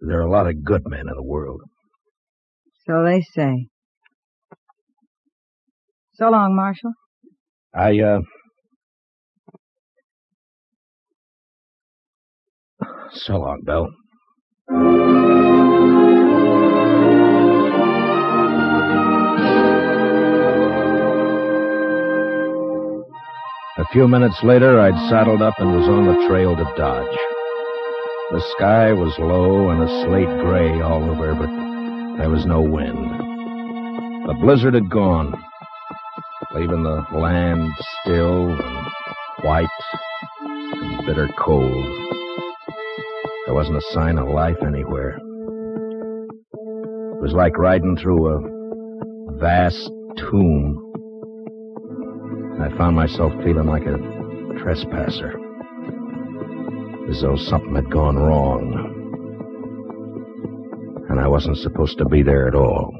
There are a lot of good men in the world. So they say. So long, Marshal. I, uh, so long, Belle. A few minutes later, I'd saddled up and was on the trail to Dodge. The sky was low and a slate gray all over, but there was no wind. The blizzard had gone, leaving the land still and white and bitter cold. There wasn't a sign of life anywhere. It was like riding through a vast tomb. I found myself feeling like a trespasser, as though something had gone wrong. And I wasn't supposed to be there at all.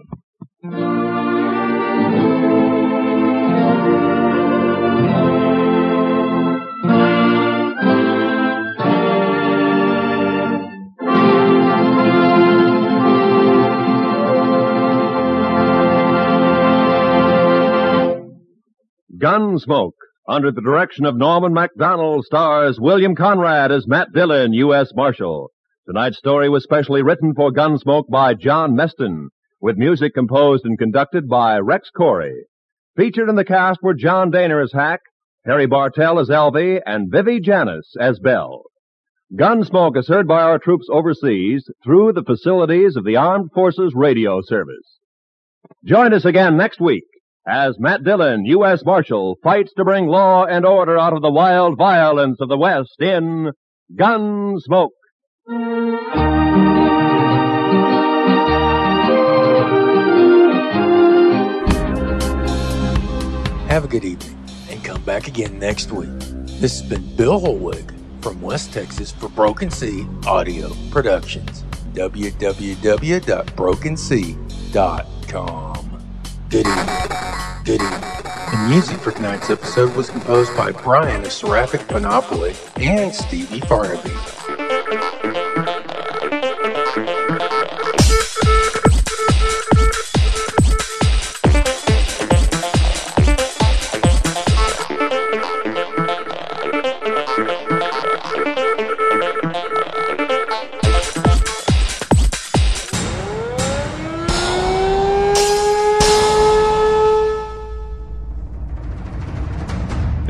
Gunsmoke, under the direction of Norman Macdonnell, stars William Conrad as Matt Dillon, U.S. Marshal. Tonight's story was specially written for Gunsmoke by John Meston, with music composed and conducted by Rex Koury. Featured in the cast were John Dehner as Hack, Harry Bartell as Elvie, and Vivi Janis as Belle. Gunsmoke is heard by our troops overseas through the facilities of the Armed Forces Radio Service. Join us again next week as Matt Dillon, U.S. Marshal, fights to bring law and order out of the wild violence of the West in Gunsmoke. Have a good evening and come back again next week. This has been Bill Hollweg from West Texas for Broken Sea Audio Productions. www.brokensea.com. Good evening. The music for tonight's episode was composed by Brian of Seraphic Monopoly and Stevie Farnaby.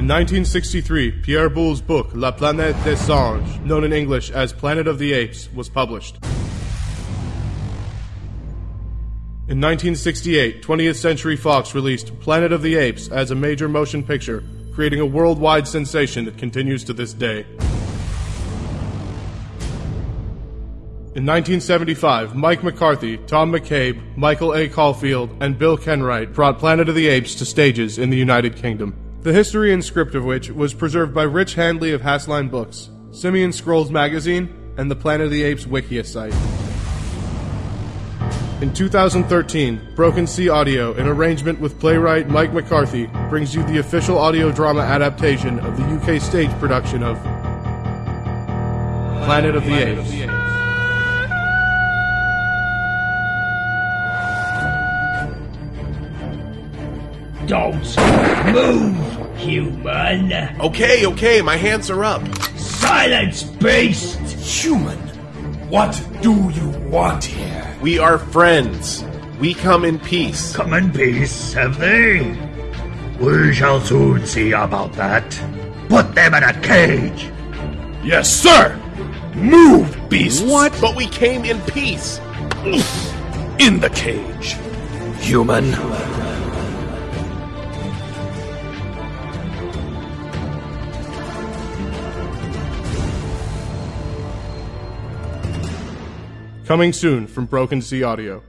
In 1963, Pierre Boulle's book La Planète des Singes, known in English as Planet of the Apes, was published. In 1968, 20th Century Fox released Planet of the Apes as a major motion picture, creating a worldwide sensation that continues to this day. In 1975, Mike McCarthy, Tom McCabe, Michael A. Caulfield, and Bill Kenwright brought Planet of the Apes to stages in the United Kingdom. The history and script of which was preserved by Rich Handley of Hasslein Books, Simian Scrolls Magazine, and the Planet of the Apes Wikia site. In 2013, Broken Sea Audio, in arrangement with playwright Mike McCarthy, brings you the official audio drama adaptation of the UK stage production of Planet of the Apes. Don't move, human. Okay, okay, my hands are up. Silence, beast. Human, what do you want here? We are friends. We come in peace. Come in peace, have they? We shall soon see about that. Put them in a cage. Yes, sir! Move, beast! What? But we came in peace. In the cage. Human. Coming soon from Broken Sea Audio.